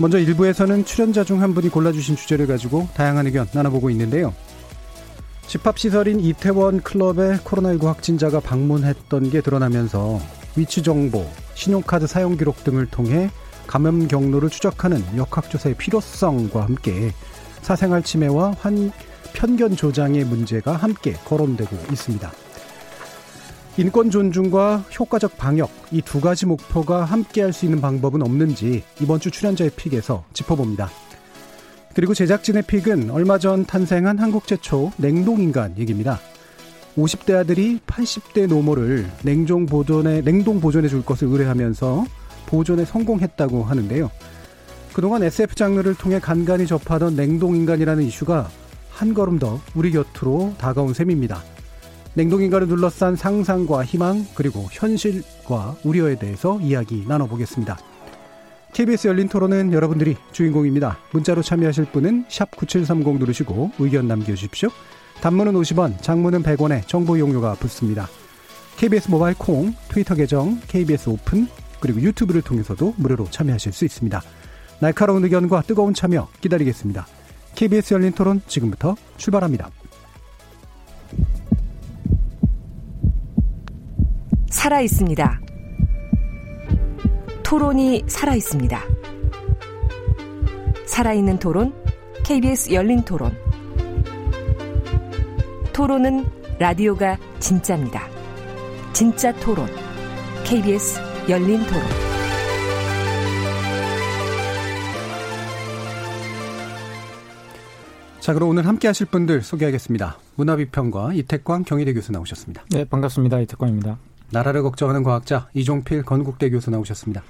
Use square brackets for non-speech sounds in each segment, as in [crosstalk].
먼저 일부에서는 출연자 중 한 분이 골라주신 주제를 가지고 다양한 의견 나눠보고 있는데요. 집합시설인 이태원 클럽에 코로나19 확진자가 방문했던 게 드러나면서 위치 정보, 신용카드 사용 기록 등을 통해 감염 경로를 추적하는 역학조사의 필요성과 함께 사생활 침해와 환, 편견 조장의 문제가 함께 거론되고 있습니다. 인권 존중과 효과적 방역 이 두 가지 목표가 함께 할 수 있는 방법은 없는지 이번 주 출연자의 픽에서 짚어봅니다. 그리고 제작진의 픽은 얼마 전 탄생한 한국 최초 냉동인간 얘기입니다. 50대 아들이 80대 노모를 냉동 보존에, 냉동 보존해 줄 것을 의뢰하면서 보존에 성공했다고 하는데요. 그동안 SF 장르를 통해 간간히 접하던 냉동 인간이라는 이슈가 한 걸음 더 우리 곁으로 다가온 셈입니다. 냉동인간을 둘러싼 상상과 희망 그리고 현실과 우려에 대해서 이야기 나눠보겠습니다. KBS 열린 토론은 여러분들이 주인공입니다. 문자로 참여하실 분은 9730 누르시고 의견 남겨주십시오. 단문은 50원, 장문은 100원에 정보 이용료가 붙습니다. KBS 모바일 콩, 트위터 계정, KBS 오픈, 그리고 유튜브를 통해서도 무료로 참여하실 수 있습니다. 날카로운 의견과 뜨거운 참여 기다리겠습니다. KBS 열린 토론 지금부터 출발합니다. 살아 있습니다. 토론이 살아 있습니다. 살아있는 토론, KBS 열린 토론. 토론은 라디오가 진짜입니다. 진짜 토론, KBS 열린 토론. 자, 그럼 오늘 함께 하실 분들 소개하겠습니다. 문화비평과 이태광 경희대 교수 나오셨습니다. 네, 반갑습니다. 이태광입니다. 나라를 걱정하는 과학자 이종필 건국대 교수 나오셨습니다.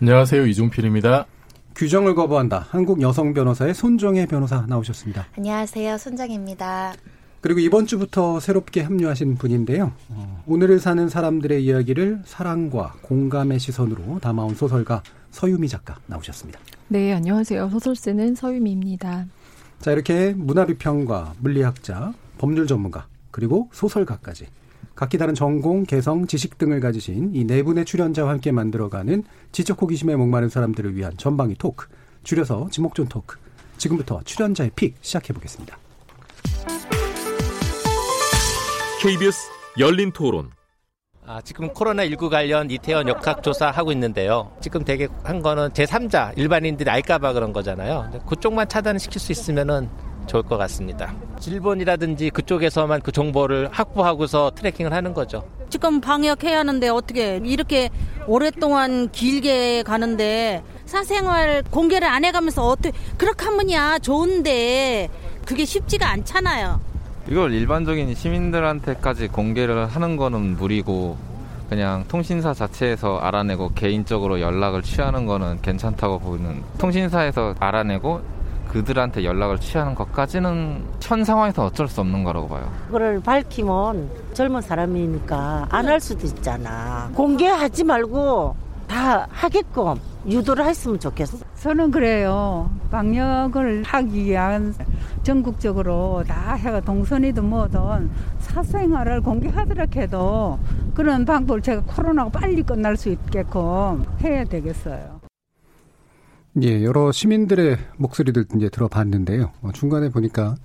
안녕하세요. 이종필입니다. 규정을 거부한다. 한국 여성 변호사의 손정혜 변호사 나오셨습니다. 안녕하세요. 손정혜입니다. 그리고 이번 주부터 새롭게 합류하신 분인데요. 어, 오늘을 사는 사람들의 이야기를 사랑과 공감의 시선으로 담아온 소설가 서유미 작가 나오셨습니다. 네, 안녕하세요. 소설 쓰는 서유미입니다. 자, 이렇게 문화비평가, 물리학자, 법률 전문가, 그리고 소설가까지 각기 다른 전공, 개성, 지식 등을 가지신 이 네 분의 출연자와 함께 만들어가는 지적 호기심에 목마른 사람들을 위한 전방위 토크, 줄여서 지목전 토크. 지금부터 출연자의 pick 시작해 보겠습니다. KBS 열린 토론. 아, 지금 코로나19 관련 이태원 역학조사 하고 있는데요. 지금 되게 한 거는 제3자, 일반인들이 알까봐 그런 거잖아요. 그쪽만 차단시킬 수 있으면은 좋을 것 같습니다. 일본이라든지 그쪽에서만 그 정보를 확보하고서 트래킹을 하는 거죠. 지금 방역해야 하는데 어떻게 이렇게 오랫동안 길게 가는데 사생활 공개를 안 해가면서 어떻게 그렇게 하면야 좋은데 그게 쉽지가 않잖아요. 이걸 일반적인 시민들한테까지 공개를 하는 거는 무리고 그냥 통신사 자체에서 알아내고 개인적으로 연락을 취하는 거는 괜찮다고 보는 통신사에서 알아내고 그들한테 연락을 취하는 것까지는 현 상황에서 어쩔 수 없는 거라고 봐요. 그걸 밝히면 젊은 사람이니까 안 할 수도 있잖아. 공개하지 말고 다 하게끔 유도를 했으면 좋겠어. 저는 그래요. 방역을 하기 위한 전국적으로 다 해가 동선이든 뭐든 사생활을 공개하더라 해도 그런 방법을 제가 코로나가 빨리 끝날 수 있게끔 해야 되겠어요. 예, 여러 시민들의 목소리들 이제 들어봤는데요. 어, 중간에 보니까 아,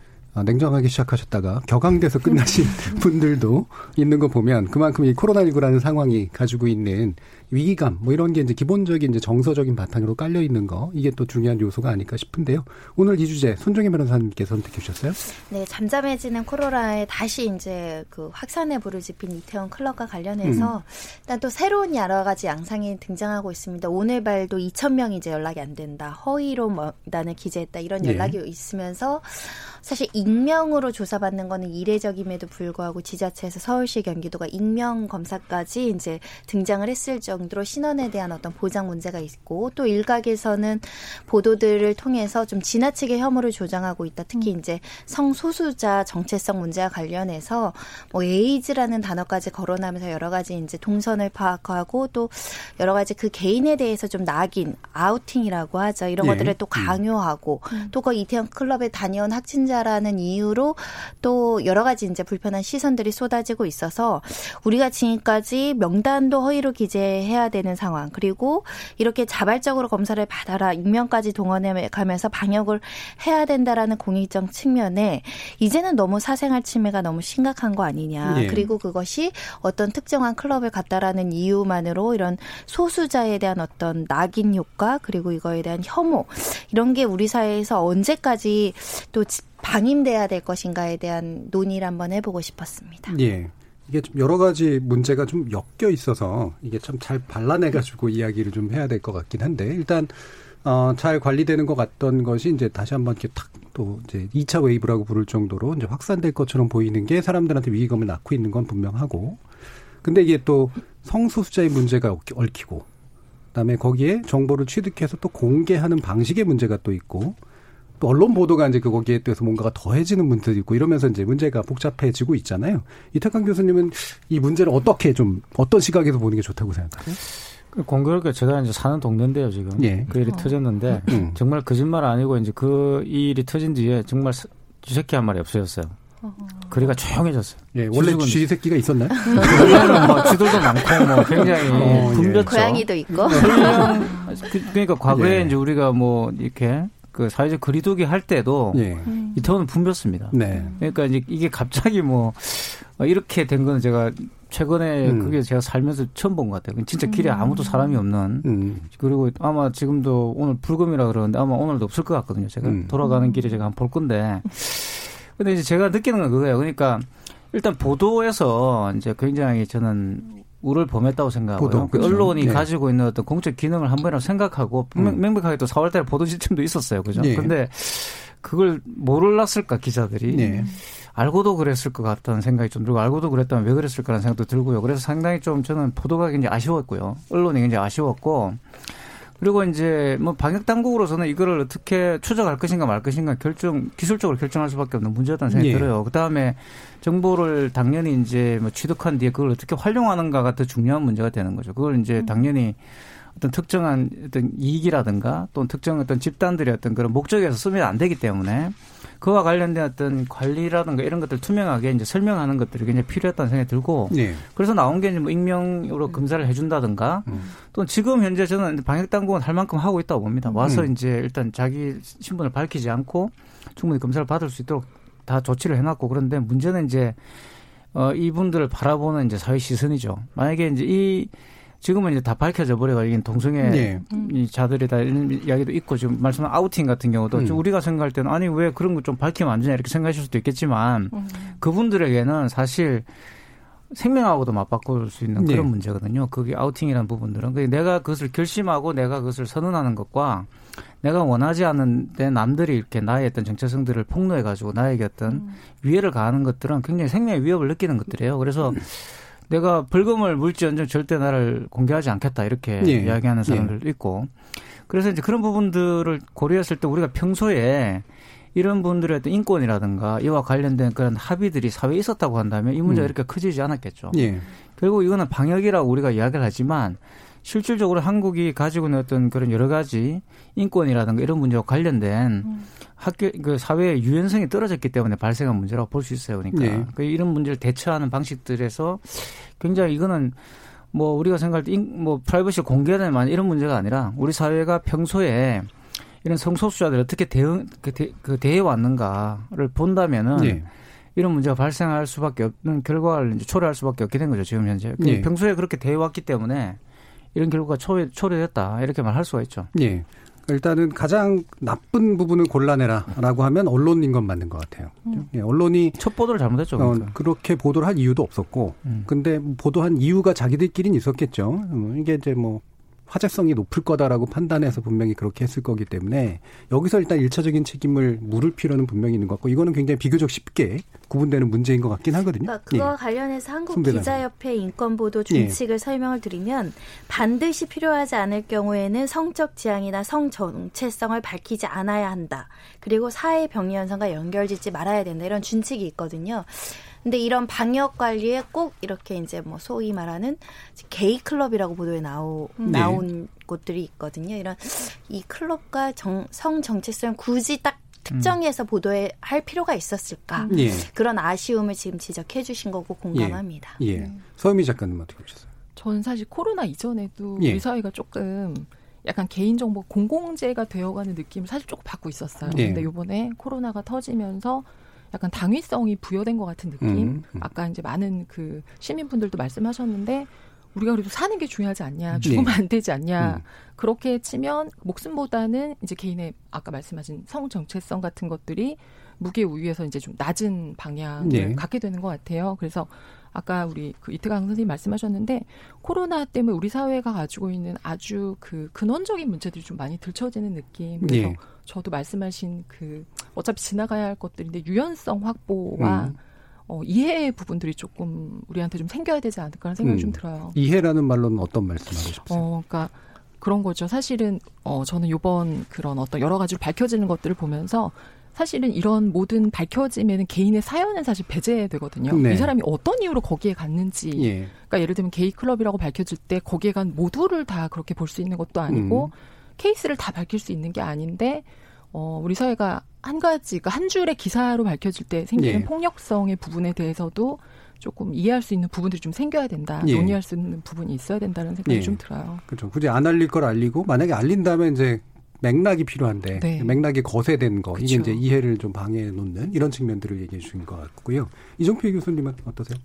냉정하게 시작하셨다가 격앙돼서 끝나신 [laughs] 분들도 있는 거 보면 그만큼 이 코로나19라는 상황이 가지고 있는 위기감 뭐 이런 게 이제 기본적인 이제 정서적인 바탕으로 깔려 있는 거 이게 또 중요한 요소가 아닐까 싶은데요. 오늘 이 주제 손정혜 변호사님께서 선택해 주셨어요? 네, 잠잠해지는 코로나에 다시 이제 그 확산에 부르짖힌 이태원 클럽과 관련해서 음. 일단 또 새로운 여러 가지 양상이 등장하고 있습니다. 오늘 발도 2천 명이 이제 연락이 안 된다. 허위로 뭐 나는 기재했다. 이런 연락이 네. 있으면서 사실 익명으로 조사받는 거는 이례적임에도 불구하고 지자체에서 서울시 경기도가 익명 검사까지 이제 등장을 했을 정 정도로 신원에 대한 어떤 보장 문제가 있고 또 일각에서는 보도들을 통해서 좀 지나치게 혐오를 조장하고 있다. 특히 음. 이제 성소수자 정체성 문제와 관련해서 뭐 에이즈라는 단어까지 거론하면서 여러 가지 이제 동선을 파악하고 또 여러 가지 그 개인에 대해서 좀 낙인, 아우팅이라고 하죠. 이런 예. 것들을 또 강요하고 또그 이태원 클럽에 다녀온 확진자 라는 이유로 또 여러 가지 이제 불편한 시선들이 쏟아지고 있어서 우리가 지금까지 명단도 허위로 기재해야 되는 상황 그리고 이렇게 자발적으로 검사를 받아라 익명까지 동원해 가면서 방역을 해야 된다라는 공익적 측면에 이제는 너무 사생활 침해가 너무 심각한 거 아니냐 예. 그리고 그것이 어떤 특정한 클럽을 갔다라는 이유만으로 이런 소수자에 대한 어떤 낙인 효과 그리고 이거에 대한 혐오 이런 게 우리 사회에서 언제까지 또 지- 방임돼야 될 것인가에 대한 논의를 한번 해보고 싶었습니다. 예. 이게 좀 여러 가지 문제가 좀 엮여 있어서 이게 참 잘 발라내가지고 이야기를 좀 해야 될 것 같긴 한데 일단 어, 잘 관리되는 것 같던 것이 이제 다시 한번 이렇게 탁 또 이제 2차 웨이브라고 부를 정도로 이제 확산될 것처럼 보이는 게 사람들한테 위기감을 낳고 있는 건 분명하고 근데 이게 또 성소수자의 문제가 얽- 얽히고 그다음에 거기에 정보를 취득해서 또 공개하는 방식의 문제가 또 있고 또 언론 보도가 이제 그 거기에 대해서 뭔가가 더해지는 문제도 있고 이러면서 이제 문제가 복잡해지고 있잖아요. 이태강 교수님은 이 문제를 어떻게 좀 어떤 시각에서 보는 게 좋다고 생각하세요? 공교롭게 제가 이제 사는 동네인데요, 지금. 예. 그 일이 터졌는데, 음. 정말 거짓말 아니고, 이제 그 일이 터진 뒤에 정말 사- 쥐새끼 한 마리 없어졌어요. 거리가 조용해졌어요. 예, 원래 주식은- 쥐 새끼가 있었나요? 원래는 뭐 쥐들도 많고, 뭐 굉장히 어, 예. 붐볐죠. 고양이도 있고. [laughs] 그, 그러니까 과거에 예. 이제 우리가 뭐 이렇게 그 사회적 거리두기 할 때도 예. 이태원은 붐볐습니다. 네. 그러니까 이제 이게 갑자기 뭐 어, 이렇게 된 거는 제가 최근에 음. 그게 제가 살면서 처음 본 것 같아요. 진짜 길에 아무도 사람이 없는 음. 그리고 아마 지금도 오늘 불금이라 그러는데 아마 오늘도 없을 것 같거든요. 제가 음. 돌아가는 길에 제가 한번 볼 건데. 근데 이제 제가 느끼는 건 그거예요. 그러니까 일단 보도에서 이제 굉장히 저는 우를 범했다고 생각하고요. 보도, 그 그렇죠. 언론이 네. 가지고 있는 어떤 공적 기능을 한 번이라고 생각하고 명- 음. 명백하게 또 4월달에 보도 시점도 있었어요. 그죠? 예. 근데 그걸 몰랐을까 기자들이 네. 알고도 그랬을 것 같다는 생각이 좀 들고 알고도 그랬다면 왜 그랬을까라는 생각도 들고요. 그래서 상당히 좀 저는 보도가 굉장히 아쉬웠고요. 언론이 굉장히 아쉬웠고 그리고 이제 뭐 방역 당국으로서는 이거를 어떻게 추적할 것인가 말 것인가 결정 기술적으로 결정할 수밖에 없는 문제였다는 생각이 예. 들어요. 그다음에 정보를 당연히 이제 뭐 취득한 뒤에 그걸 어떻게 활용하는가가 더 중요한 문제가 되는 거죠. 그걸 이제 당연히 어떤 특정한 어떤 이익이라든가 또는 특정 어떤 집단들의 어떤 그런 목적에서 쓰면 안 되기 때문에 그와 관련된 어떤 관리라든가 이런 것들 투명하게 이제 설명하는 것들이 굉장히 필요했다는 생각이 들고 예. 그래서 나온 게 이제 뭐 익명으로 검사를 해준다든가 또 지금 현재 저는 방역 당국은 할 만큼 하고 있다고 봅니다. 와서 음. 이제 일단 자기 신분을 밝히지 않고 충분히 검사를 받을 수 있도록 다 조치를 해놨고 그런데 문제는 이제 어 이분들을 바라보는 이제 사회 시선이죠. 만약에 이제 이 지금은 이제 다 밝혀져 버려가 이게 동성애 네. 이 자들이다 이런 이야기도 있고 지금 말씀한 아우팅 같은 경우도 음. 좀 우리가 생각할 때는 아니 왜 그런 거 좀 밝히면 안 되냐 이렇게 생각하실 수도 있겠지만 그분들에게는 사실 생명하고도 맞바꿀 수 있는 그런 네. 문제거든요. 그게 아우팅이라는 부분들은. 그게 내가 그것을 결심하고 내가 그것을 선언하는 것과 내가 원하지 않는데 남들이 이렇게 나의 어떤 정체성들을 폭로해 가지고 나에게 어떤 위해를 가하는 것들은 굉장히 생명의 위협을 느끼는 것들이에요. 그래서 내가 벌금을 물지언정 절대 나를 공개하지 않겠다 이렇게 예. 이야기하는 사람들도 있고 그래서 이제 그런 부분들을 고려했을 때 우리가 평소에 이런 분들의 어떤 인권이라든가 이와 관련된 그런 합의들이 사회에 있었다고 한다면 이 문제가 음. 이렇게 커지지 않았겠죠. 예. 결국 이거는 방역이라고 우리가 이야기를 하지만 실질적으로 한국이 가지고 있는 어떤 그런 여러 가지 인권이라든가 이런 문제와 관련된 학교 그 사회의 유연성이 떨어졌기 때문에 발생한 문제라고 볼 수 있어요. 그러니까 네. 그 이런 문제를 대처하는 방식들에서 굉장히 이거는 뭐 우리가 생각할 때 뭐 프라이버시 공개되만 이런 문제가 아니라 우리 사회가 평소에 이런 성소수자들 어떻게 대응 그, 대, 그 대해 왔는가를 본다면은 네. 이런 문제가 발생할 수밖에 없는 결과를 이제 초래할 수밖에 없게 된 거죠 지금 현재. 네. 평소에 그렇게 대해 왔기 때문에 이런 결과가 초래, 초래됐다 이렇게 말할 수가 있죠. 예. 일단은 가장 나쁜 부분을 골라내라라고 하면 언론인 건 맞는 것 같아요. 예, 언론이 첫 보도를 잘못했죠. 어, 그러니까. 그렇게 보도를 할 이유도 없었고, 음. 근데 보도한 이유가 자기들끼리는 있었겠죠. 어, 이게 이제 뭐 화제성이 높을 거다라고 판단해서 분명히 그렇게 했을 거기 때문에 여기서 일단 일차적인 책임을 물을 필요는 분명히 있는 것 같고 이거는 굉장히 비교적 쉽게 구분되는 문제인 것 같긴 하거든요. 그러니까 그와 예. 관련해서 한국. 기자협회 인권보도 준칙을 설명을 드리면 반드시 필요하지 않을 경우에는 성적 지향이나 성 정체성을 밝히지 않아야 한다. 그리고 사회 병리 현상과 연결짓지 말아야 된다. 이런 준칙이 있거든요. 근데 이런 방역 관리에 꼭 이렇게 이제 뭐 소위 말하는 게이 클럽이라고 보도에 나오, 네. 나온 곳들이 있거든요. 이런 이 클럽과 정, 성 정체성 굳이 딱 특정해서 보도해 할 필요가 있었을까? 예. 그런 아쉬움을 지금 지적해 주신 거고 공감합니다. 예. 서유미 작가님 어떻게 보셨어요? 저는 사실 코로나 이전에도 예. 우리 사회가 조금 약간 개인정보 공공재가 되어가는 느낌을 사실 조금 받고 있었어요. 예. 근데 이번에 코로나가 터지면서 약간 당위성이 부여된 것 같은 느낌. 음, 음. 아까 이제 많은 그 시민분들도 말씀하셨는데 우리가 그래도 사는 게 중요하지 않냐, 죽으면 예. 안 되지 않냐. 음. 그렇게 치면 목숨보다는 이제 개인의 아까 말씀하신 성 정체성 같은 것들이 무게 우위에서 이제 좀 낮은 방향을 예. 갖게 되는 것 같아요. 그래서 아까 우리 그 이태강 선생님 말씀하셨는데 코로나 때문에 우리 사회가 가지고 있는 아주 그 근원적인 문제들이 좀 많이 들춰지는 느낌. 그래서 예. 저도 말씀하신 그 어차피 지나가야 할 것들인데 유연성 확보와 음. 어, 이해의 부분들이 조금 우리한테 좀 생겨야 되지 않을까라는 생각이 음. 좀 들어요. 이해라는 말로는 어떤 말씀하고 싶으세요? 어, 그러니까 그런 거죠. 사실은 어 저는 요번 그런 어떤 여러 가지로 밝혀지는 것들을 보면서 사실은 이런 모든 밝혀지면은 개인의 사연은 사실 배제되거든요. 네. 이 사람이 어떤 이유로 거기에 갔는지. 예. 그러니까 예를 들면 게이 클럽이라고 밝혀질 때 거기에 간 모두를 다 그렇게 볼 수 있는 것도 아니고 음. 케이스를 다 밝힐 수 있는 게 아닌데 어 우리 사회가 한 가지 그한 줄의 기사로 밝혀질 때 생기는 예. 폭력성의 부분에 대해서도 조금 이해할 수 있는 부분들이 좀 생겨야 된다. 예. 논의할 수 있는 부분이 있어야 된다는 생각이 예. 좀 들어요. 그렇죠. 굳이 안 알릴 걸 알리고 만약에 알린다면 이제 맥락이 필요한데 네. 맥락이 거세된 거 이게 그쵸. 이제 이해를 좀 방해해 놓는 이런 측면들을 얘기해 주신 것 같고요. 이종필 교수님은 어떠세요?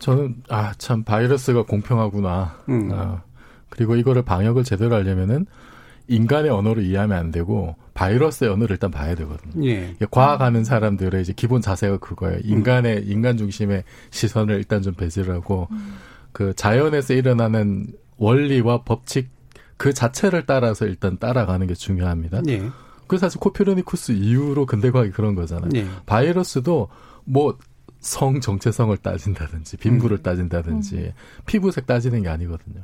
저는 아 참 바이러스가 공평하구나. 음. 어, 그리고 이거를 방역을 제대로 하려면은 인간의 언어로 이해하면 안 되고 바이러스의 언어를 일단 봐야 되거든요. 예. 과학하는 사람들의 이제 기본 자세가 그거예요. 인간의 인간 중심의 시선을 일단 좀 배제를 하고 그 자연에서 일어나는 원리와 법칙 그 자체를 따라서 일단 따라가는 게 중요합니다. 예. 그 사실 코페르니쿠스 이후로 근대 과학이 그런 거잖아요. 예. 바이러스도 뭐 성 정체성을 따진다든지 빈부를 따진다든지 피부색 따지는 게 아니거든요.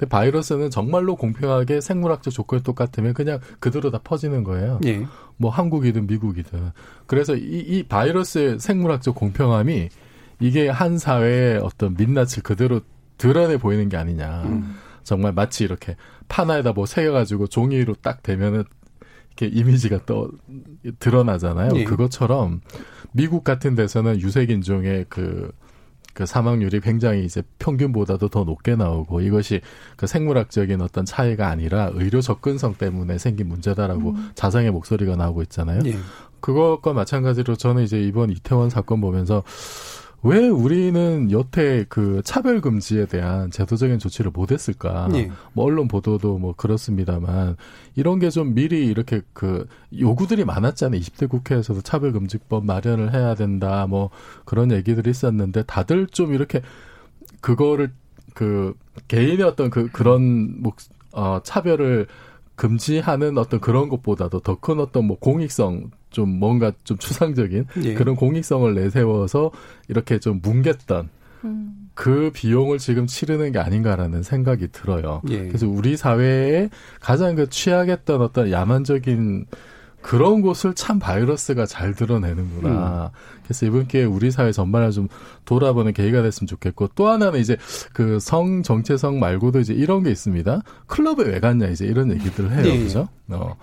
근데 바이러스는 정말로 공평하게 생물학적 조건이 똑같으면 그냥 그대로 다 퍼지는 거예요. 예. 뭐 한국이든 미국이든. 그래서 이, 이 바이러스의 생물학적 공평함이 이게 한 사회의 어떤 민낯을 그대로 드러내 보이는 게 아니냐. 음. 정말 마치 이렇게 판화에다 뭐 새겨가지고 종이로 딱 대면은 이렇게 이미지가 또 드러나잖아요. 예. 그것처럼 미국 같은 데서는 유색인종의 그, 그 사망률이 굉장히 이제 평균보다도 더 높게 나오고 이것이 그 생물학적인 어떤 차이가 아니라 의료 접근성 때문에 생긴 문제다라고 자성의 목소리가 나오고 있잖아요. 예. 그것과 마찬가지로 저는 이제 이번 이태원 사건 보면서 왜 우리는 여태 그 차별 금지에 대한 제도적인 조치를 못 했을까? 예. 뭐 언론 보도도 뭐 그렇습니다만 이런 게 좀 미리 이렇게 그 요구들이 많았잖아요. 20대 국회에서도 차별 금지법 마련을 해야 된다. 뭐 그런 얘기들이 있었는데 다들 좀 이렇게 그거를 그 개인의 어떤 그 그런 목 어, 차별을 금지하는 어떤 그런 것보다도 더 큰 어떤 뭐 공익성 좀 뭔가 좀 추상적인 예. 그런 공익성을 내세워서 이렇게 좀 뭉갰던 그 비용을 지금 치르는 게 아닌가라는 생각이 들어요. 예. 그래서 우리 사회에 가장 그 취약했던 어떤 야만적인 그런 곳을 참 바이러스가 잘 드러내는구나. 그래서 이번 기회에 우리 사회 전반을 좀 돌아보는 계기가 됐으면 좋겠고 또 하나는 이제 그 성 정체성 말고도 이제 이런 게 있습니다. 클럽에 왜 갔냐 이제 이런 얘기들을 해요. 네. 그죠? 어.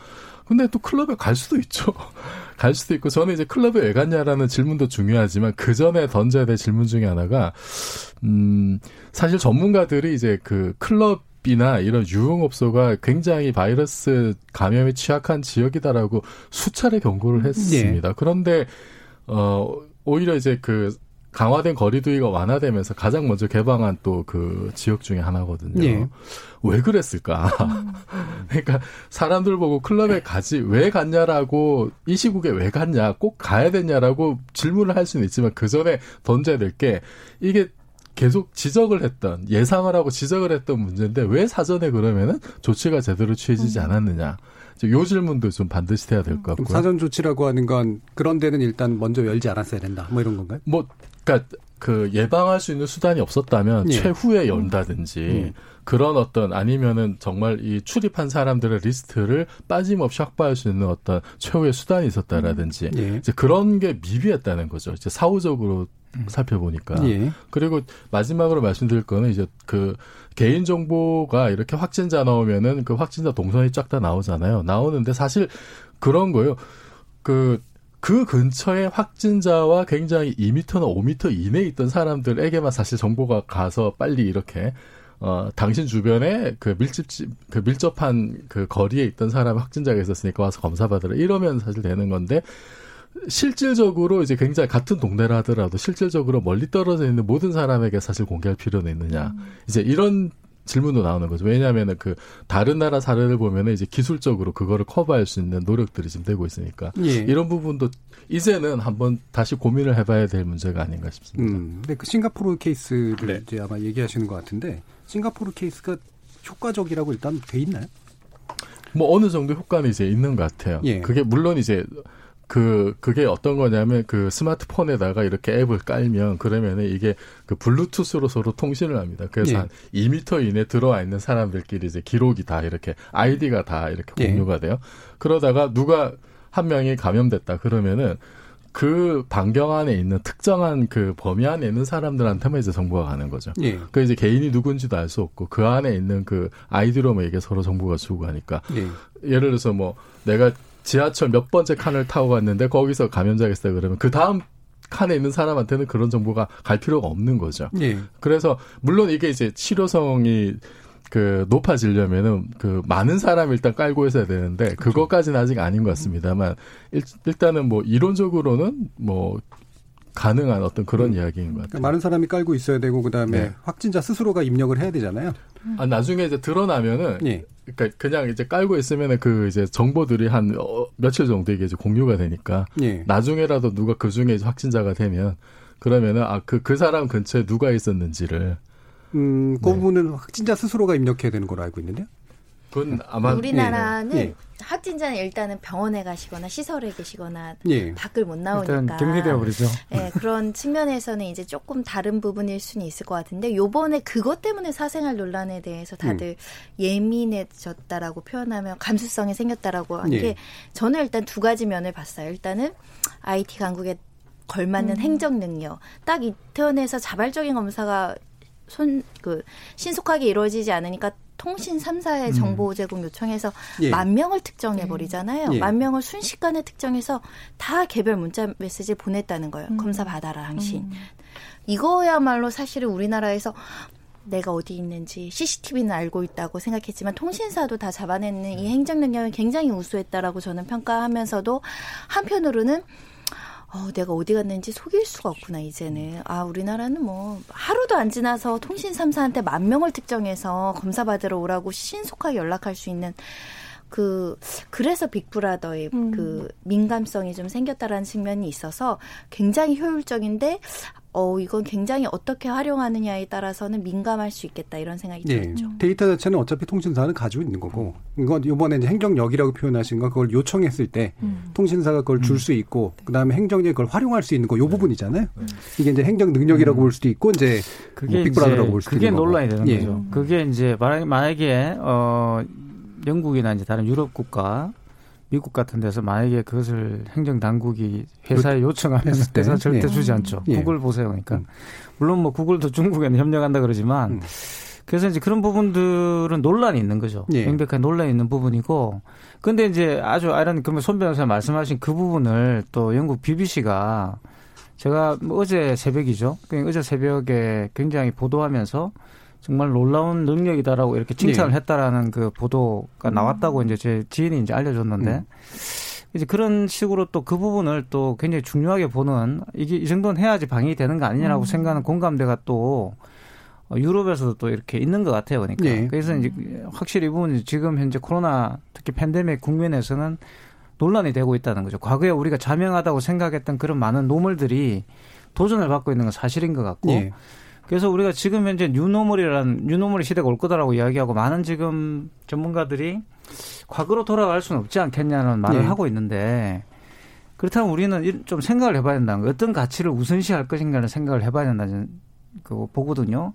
근데 또 클럽에 갈 수도 있죠. [laughs] 갈 수도 있고 저는 이제 클럽에 왜 갔냐라는 질문도 중요하지만 그 전에 던져야 될 질문 중에 하나가 음 사실 전문가들이 이제 그 클럽 이나 이런 유흥업소가 굉장히 바이러스 감염에 취약한 지역이다라고 수차례 경고를 했습니다. 그런데 어 오히려 이제 그 강화된 거리두기가 완화되면서 가장 먼저 개방한 또 그 지역 중에 하나거든요. 예. 왜 그랬을까? [laughs] 그러니까 사람들 보고 클럽에 가지 왜 갔냐라고 이 시국에 왜 갔냐 꼭 가야 됐냐라고 질문을 할 수는 있지만 그 전에 던져야 될 게 이게 계속 지적을 했던 예상을 하고 지적을 했던 문제인데 왜 사전에 그러면은 조치가 제대로 취해지지 않았느냐. 요 질문도 좀 반드시 해야 될 것 같고요. 사전 조치라고 하는 건 그런 데는 일단 먼저 열지 않았어야 된다. 뭐 이런 건가요? 뭐 그러니까 그 예방할 수 있는 수단이 없었다면 예. 최후에 연다든지 음. 그런 어떤 아니면은 정말 이 출입한 사람들의 리스트를 빠짐없이 확보할 수 있는 어떤 최후의 수단이 있었다라든지 예. 이제 그런 게 미비했다는 거죠. 이제 사후적으로 살펴보니까. 예. 그리고 마지막으로 말씀드릴 거는 이제 그 개인 정보가 이렇게 확진자 나오면은 그 확진자 동선이 쫙 다 나오잖아요. 나오는데 사실 그런 거예요. 그, 그 근처에 확진자와 굉장히 2m나 5m 이내에 있던 사람들에게만 사실 정보가 가서 빨리 이렇게 어, 당신 주변에 그 밀집, 그 밀접한 그 거리에 있던 사람 확진자가 있었으니까 와서 검사 받으라. 이러면 사실 되는 건데, 실질적으로 이제 굉장히 같은 동네라 하더라도 실질적으로 멀리 떨어져 있는 모든 사람에게 사실 공개할 필요는 있느냐. 이제 이런 질문도 나오는 거죠. 왜냐하면 그 다른 나라 사례를 보면은 이제 기술적으로 그거를 커버할 수 있는 노력들이 지금 되고 있으니까 예. 이런 부분도 이제는 한번 다시 고민을 해봐야 될 문제가 아닌가 싶습니다. 음, 근데 그 싱가포르 케이스를 이제 아마 얘기하시는 것 같은데 싱가포르 케이스가 효과적이라고 일단 돼 있나요? 뭐 어느 정도 효과는 이제 있는 것 같아요. 예. 그게 물론 이제 그 그게 어떤 거냐면 그 스마트폰에다가 이렇게 앱을 깔면 그러면은 이게 그 블루투스로 서로 통신을 합니다. 그래서 예. 한 2미터 이내 들어와 있는 사람들끼리 이제 기록이 다 이렇게 아이디가 다 이렇게 예. 공유가 돼요. 그러다가 누가 한 명이 감염됐다 그러면은 그 반경 안에 있는 특정한 그 범위 안에 있는 사람들한테만 이제 정보가 가는 거죠. 예. 그 이제 개인이 누군지도 알 수 없고 그 안에 있는 그 아이디로만 이게 서로 정보가 주고 가니까 예. 예를 들어서 뭐 내가 지하철 몇 번째 칸을 타고 갔는데 거기서 감염자가 있다 그러면 그 다음 칸에 있는 사람한테는 그런 정보가 갈 필요가 없는 거죠. 예. 그래서 물론 이게 이제 치료성이 그 높아지려면은 그 많은 사람 일단 깔고 있어야 되는데 그것까지는 아직 아닌 것 같습니다만 일, 일단은 뭐 이론적으로는 뭐 가능한 어떤 그런 이야기인 것 같아요. 그러니까 많은 사람이 깔고 있어야 되고 그다음에 네. 확진자 스스로가 입력을 해야 되잖아요. 아, 나중에 이제 드러나면은 예. 그러니까 그냥 이제 깔고 있으면은 그 이제 정보들이 한 어, 며칠 정도 이게 이제 공유가 되니까 예. 나중에라도 누가 그 중에 이제 확진자가 되면 그러면은 아그그 사람 근처에 누가 있었는지를 음, 그 네. 부분은 확진자 스스로가 입력해야 되는 걸로 알고 있는데요. 그건 아마 우리나라는 예. 확진자는 일단은 병원에 가시거나 시설에 계시거나 예. 밖을 못 나오니까 일단 격리되어 버리죠. 예, 그런 측면에서는 이제 조금 다른 부분일 수는 있을 것 같은데 요번에 그것 때문에 사생활 논란에 대해서 다들 예민해졌다라고 표현하면 감수성이 생겼다라고 한 예. 게 저는 일단 두 가지 면을 봤어요. 일단은 IT 강국에 걸맞는 행정 능력. 딱 이태원에서 자발적인 검사가 손 그 신속하게 이루어지지 않으니까 통신 3사의 정보 제공 요청해서 예. 만 명을 특정해 버리잖아요. 예. 만 명을 순식간에 특정해서 다 개별 문자 메시지 보냈다는 거예요. 검사 받아라 당신. 이거야말로 사실은 우리나라에서 내가 어디 있는지 CCTV는 알고 있다고 생각했지만 통신사도 다 잡아내는 이 행정 능력이 굉장히 우수했다라고 저는 평가하면서도 한편으로는 어, 내가 어디 갔는지 속일 수가 없구나, 이제는. 아, 우리나라는 뭐, 하루도 안 지나서 통신 3사한테 만 명을 특정해서 검사 받으러 오라고 신속하게 연락할 수 있는 그, 그래서 빅브라더의 그 민감성이 좀 생겼다라는 측면이 있어서 굉장히 효율적인데, 어, 이건 굉장히 어떻게 활용하느냐에 따라서는 민감할 수 있겠다, 이런 생각이 예. 들었죠. 데이터 자체는 어차피 통신사는 가지고 있는 거고 이건 이번에 이제 행정력이라고 표현하신 건 그걸 요청했을 때 통신사가 그걸 줄 수 있고 그다음에 행정력이 그걸 활용할 수 있는 거 요 부분이잖아요. 이게 이제 행정 능력이라고 볼 수도 있고 이제 그게 뭐 빅브라더라고 볼 수도 그게 있는 거고. 논란이 되는 예. 거죠. 그게 이제 만약- 만약에 어 영국이나 이제 다른 유럽 국가 미국 같은 데서 만약에 그것을 행정 당국이 회사에 요청하면 회사 절대 예. 주지 않죠. 예. 구글 보세요. 그러니까 음. 물론 뭐 구글도 중국에는 협력한다 그러지만 음. 그래서 이제 그런 부분들은 논란이 있는 거죠. 예. 명백한 논란이 있는 부분이고 근데 이제 아주 아이러니 그러면 손 변호사 말씀하신 그 부분을 또 영국 BBC가 제가 뭐 어제 새벽이죠. 그러니까 어제 새벽에 굉장히 보도하면서 정말 놀라운 능력이다라고 이렇게 칭찬을 예. 했다라는 그 보도가 나왔다고 이제 제 지인이 이제 알려줬는데 음. 이제 그런 식으로 또 그 부분을 또 굉장히 중요하게 보는 이게 이 정도는 해야지 방역이 되는 거 아니냐라고 생각하는 공감대가 또 어, 유럽에서도 또 이렇게 있는 것 같아요. 그러니까 예. 그래서 이제 확실히 이 부분이 지금 현재 코로나 특히 팬데믹 국면에서는 논란이 되고 있다는 거죠. 과거에 우리가 자명하다고 생각했던 그런 많은 normal들이 도전을 받고 있는 건 사실인 것 같고 예. 그래서 우리가 지금 현재 new normal이라는 new normal 시대가 올 거다라고 이야기하고 많은 지금 전문가들이 과거로 돌아갈 수는 없지 않겠냐는 말을 네. 하고 있는데 그렇다면 우리는 좀 생각을 해봐야 된다는 거예요. 어떤 가치를 우선시할 것인가를 생각을 해봐야 된다는 그 보거든요.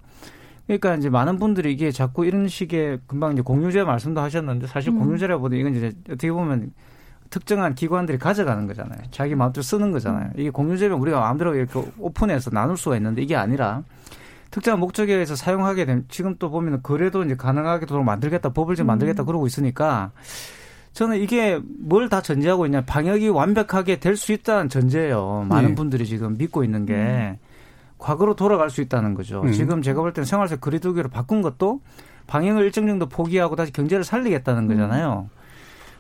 그러니까 이제 많은 분들이 이게 자꾸 이런 식의 금방 이제 공유제 말씀도 하셨는데 사실 음. 공유제라보다 이건 이제 어떻게 보면 특정한 기관들이 가져가는 거잖아요. 자기 마음대로 쓰는 거잖아요. 이게 공유제면 우리가 마음대로 이렇게 오픈해서 나눌 수가 있는데 이게 아니라 특정한 목적에 의해서 사용하게 되면 지금 또 보면 거래도 이제 가능하게 도록 만들겠다 법을 좀 만들겠다 그러고 있으니까 저는 이게 뭘 다 전제하고 있냐 방역이 완벽하게 될 수 있다는 전제예요. 많은 네. 분들이 지금 믿고 있는 게 과거로 돌아갈 수 있다는 거죠. 음. 지금 제가 볼 때는 생활세 거리두기로 바꾼 것도 방역을 일정 정도 포기하고 다시 경제를 살리겠다는 거잖아요.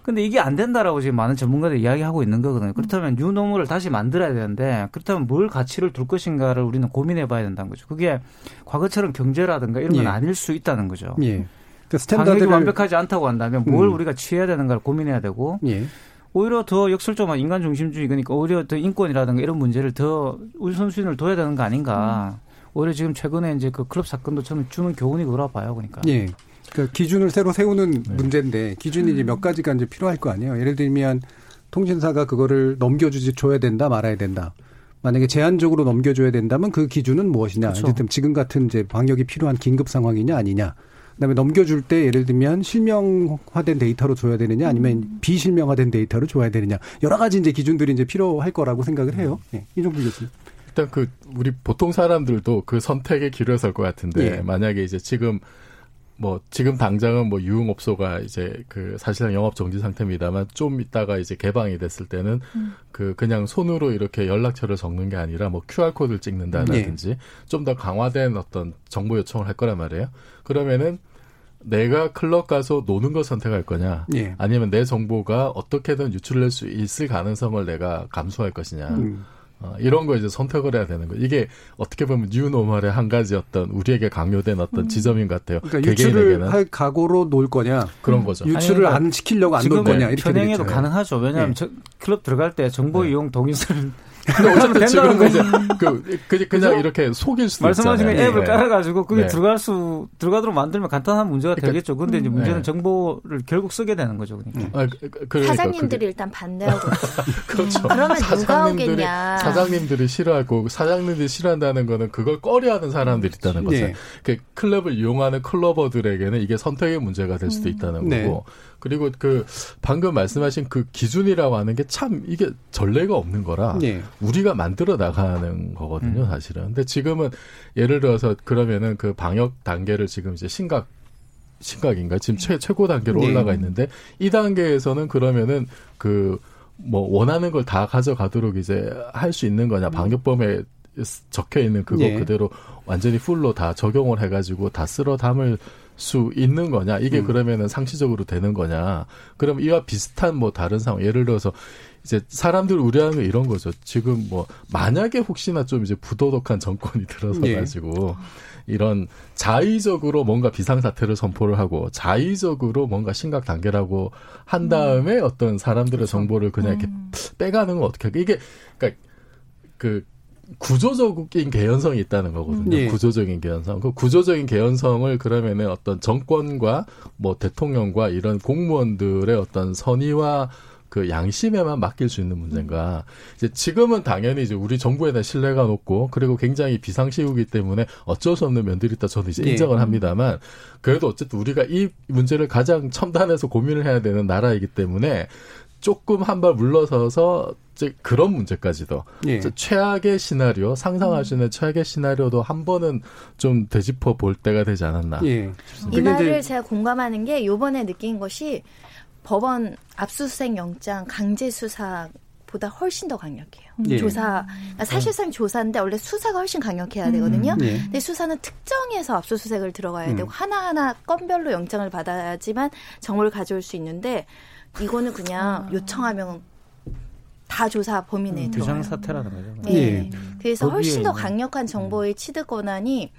근데 이게 안 된다라고 지금 많은 전문가들이 이야기하고 있는 거거든요. 그렇다면 뉴노멀을 다시 만들어야 되는데 그렇다면 뭘 가치를 둘 것인가를 우리는 고민해 봐야 된다는 거죠. 그게 과거처럼 경제라든가 이런 건 예. 아닐 수 있다는 거죠. 예. 그 standard를 완벽하지 않다고 한다면 뭘 음. 우리가 취해야 되는가를 고민해야 되고 예. 오히려 더 역설적인 인간 중심주의 그러니까 오히려 더 인권이라든가 이런 문제를 더 우선순위를 둬야 되는 거 아닌가. 오히려 지금 최근에 이제 그 클럽 사건도 저는 주는 교훈이 그러라 봐요. 그러니까. 예. 그 기준을 새로 세우는 문제인데 기준이 이제 몇 가지가 이제 필요할 거 아니에요. 예를 들면 통신사가 그거를 넘겨주지 줘야 된다 말아야 된다. 만약에 제한적으로 넘겨줘야 된다면 그 기준은 무엇이냐. 그렇죠. 어쨌든 지금 같은 이제 방역이 필요한 긴급 상황이냐 아니냐. 그다음에 넘겨줄 때 예를 들면 실명화된 데이터로 줘야 되느냐 아니면 비실명화된 데이터로 줘야 되느냐 여러 가지 이제 기준들이 이제 필요할 거라고 생각을 해요. 예, 이종필 교수님. 일단 그 우리 보통 사람들도 그 선택의 길에 설것 같은데 예. 만약에 이제 지금 뭐 지금 당장은 뭐 유흥업소가 이제 그 사실상 영업 정지 상태입니다만 좀 있다가 이제 개방이 됐을 때는 음. 그 그냥 손으로 이렇게 연락처를 적는 게 아니라 뭐 QR 코드를 찍는다라든지 좀더 강화된 어떤 정보 요청을 할 거란 말이에요. 그러면은 내가 클럽 가서 노는 걸 선택할 거냐, 예. 아니면 내 정보가 어떻게든 유출될 수 있을 가능성을 내가 감수할 것이냐. 음. 어, 이런 거 이제 선택을 해야 되는 거. 이게 어떻게 보면 뉴노멀의 한 가지 어떤 우리에게 강요된 어떤 지점인 것 같아요. 그러니까 유출을 개개인에게는 할 각오로 놀 거냐. 그런 거죠. 유출을 아니, 그러니까 안 시키려고 안놀 지금은 거냐. 이렇게 현행에도 되겠죠. 가능하죠. 왜냐하면 예. 저 클럽 들어갈 때 정보 이용 동의서를 [laughs] 근데 어쨌든 지금 된다는 이제 거죠. 그, 그 그냥? 이렇게 속일 수도 말씀하신 그 있잖아요. 앱을 네. 깔아가지고 그게 네. 들어갈 수 들어가도록 만들면 간단한 문제가 그러니까, 되겠죠. 근데 이제 음. 문제는 네. 정보를 결국 쓰게 되는 거죠. 그러니까. 아, 그- 그- 그러니까 사장님들이 그게- 일단 반대하고 [laughs] 그렇죠. 그러면 누가 오겠냐. 사장님들이 싫어하고 사장님들이 싫어한다는 거는 그걸 꺼려하는 사람들이 있다는 거죠. 예. 그 클럽을 이용하는 클러버들에게는 이게 선택의 문제가 될 수도 있다는 네. 거고. 그리고 그 방금 말씀하신 그 기준이라고 하는 게 참 이게 전례가 없는 거라 예. 우리가 만들어 나가는 거거든요, 사실은. 근데 지금은 예를 들어서 그러면은 그 방역 단계를 지금 이제 심각 심각인가 지금 최 최고 단계로 네. 올라가 있는데 이 단계에서는 그러면은 그 뭐 원하는 걸 다 가져가도록 이제 할 수 있는 거냐 방역범에 적혀 있는 그거 네. 그대로 완전히 풀로 다 적용을 해가지고 다 쓸어 담을 수 있는 거냐 이게 음. 그러면은 상시적으로 되는 거냐 그럼 이와 비슷한 뭐 다른 상황 예를 들어서 이제 사람들 우려하는 게 이런 거죠 지금 뭐 만약에 혹시나 좀 이제 부도덕한 정권이 들어서 예. 가지고 이런 자의적으로 뭔가 비상사태를 선포를 하고 자의적으로 뭔가 심각 단계라고 한 다음에 어떤 사람들의 정보를 그냥 이렇게 빼가는 건 어떻게 할까 이게 그러니까 그 구조적인 개연성이 있다는 거거든요. 예. 구조적인 개연성. 그 구조적인 개연성을 그러면은 어떤 정권과 뭐 대통령과 이런 공무원들의 어떤 선의와 그 양심에만 맡길 수 있는 문제인가. 이제 지금은 당연히 이제 우리 정부에 대한 신뢰가 높고 그리고 굉장히 비상시국이기 때문에 어쩔 수 없는 면들이 있다 저는 이제 예. 인정을 합니다만 그래도 어쨌든 우리가 이 문제를 가장 첨단해서 고민을 해야 되는 나라이기 때문에 조금 한 발 물러서서 이제 그런 문제까지도 예. 최악의 시나리오 상상할 수 있는 최악의 시나리오도 한 번은 좀 되짚어 볼 때가 되지 않았나. 예. 이 말을 제가 공감하는 게 요번에 느낀 것이 법원 압수수색 영장 강제 수사 보다 훨씬 더 강력해요. 예. 조사 그러니까 사실상 조사인데 원래 수사가 훨씬 강력해야 되거든요. 예. 근데 수사는 특정해서 압수수색을 들어가야 음. 되고 하나하나 건별로 영장을 받아야지만 정보를 가져올 수 있는데 이거는 그냥 요청하면 다 조사 범위 내에 들어가요. 비상사태라는 거죠. 네. 예. 그래서 훨씬 더. 강력한 정보의 취득 권한이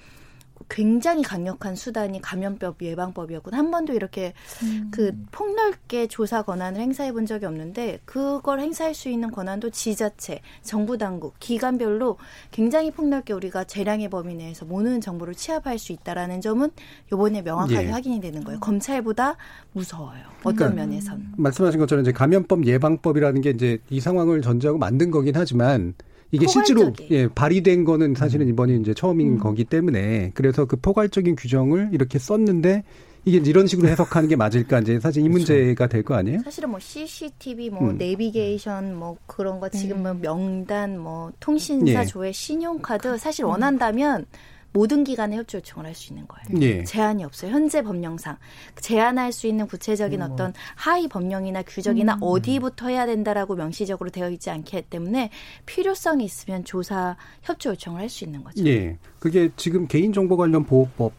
굉장히 강력한 수단이 감염병 예방법이었고 한 번도 이렇게 음. 그 폭넓게 조사 권한을 행사해 본 적이 없는데 그걸 행사할 수 있는 권한도 지자체, 정부 당국, 기관별로 굉장히 폭넓게 우리가 재량의 범위 내에서 모든 정보를 취합할 수 있다라는 점은 요번에 명확하게 예. 확인이 되는 거예요. 검찰보다 무서워요. 어떤 그러니까 면에선. 말씀하신 것처럼 이제 감염법 예방법이라는 게 이제 이 상황을 전제하고 만든 거긴 하지만 이게 실제로 예, 발의된 거는 사실은 이번이 이제 처음인 음. 거기 때문에 그래서 그 포괄적인 규정을 이렇게 썼는데 이게 이런 식으로 해석하는 게 맞을까 이제 사실 이 그렇죠. 문제가 될 거 아니에요? 사실은 뭐 CCTV, 뭐 음. 내비게이션, 뭐 그런 거 지금 뭐 명단, 뭐 통신사 예. 조회, 신용카드 사실 원한다면 음. 모든 기관에 협조 요청을 할 수 있는 거예요. 예. 제한이 없어요. 현재 법령상 제한할 수 있는 구체적인 음. 어떤 하위 법령이나 규정이나 음. 어디부터 해야 된다라고 명시적으로 되어 있지 않기 때문에 필요성이 있으면 조사 협조 요청을 할 수 있는 거죠. 예. 그게 지금 개인정보 관련 보호법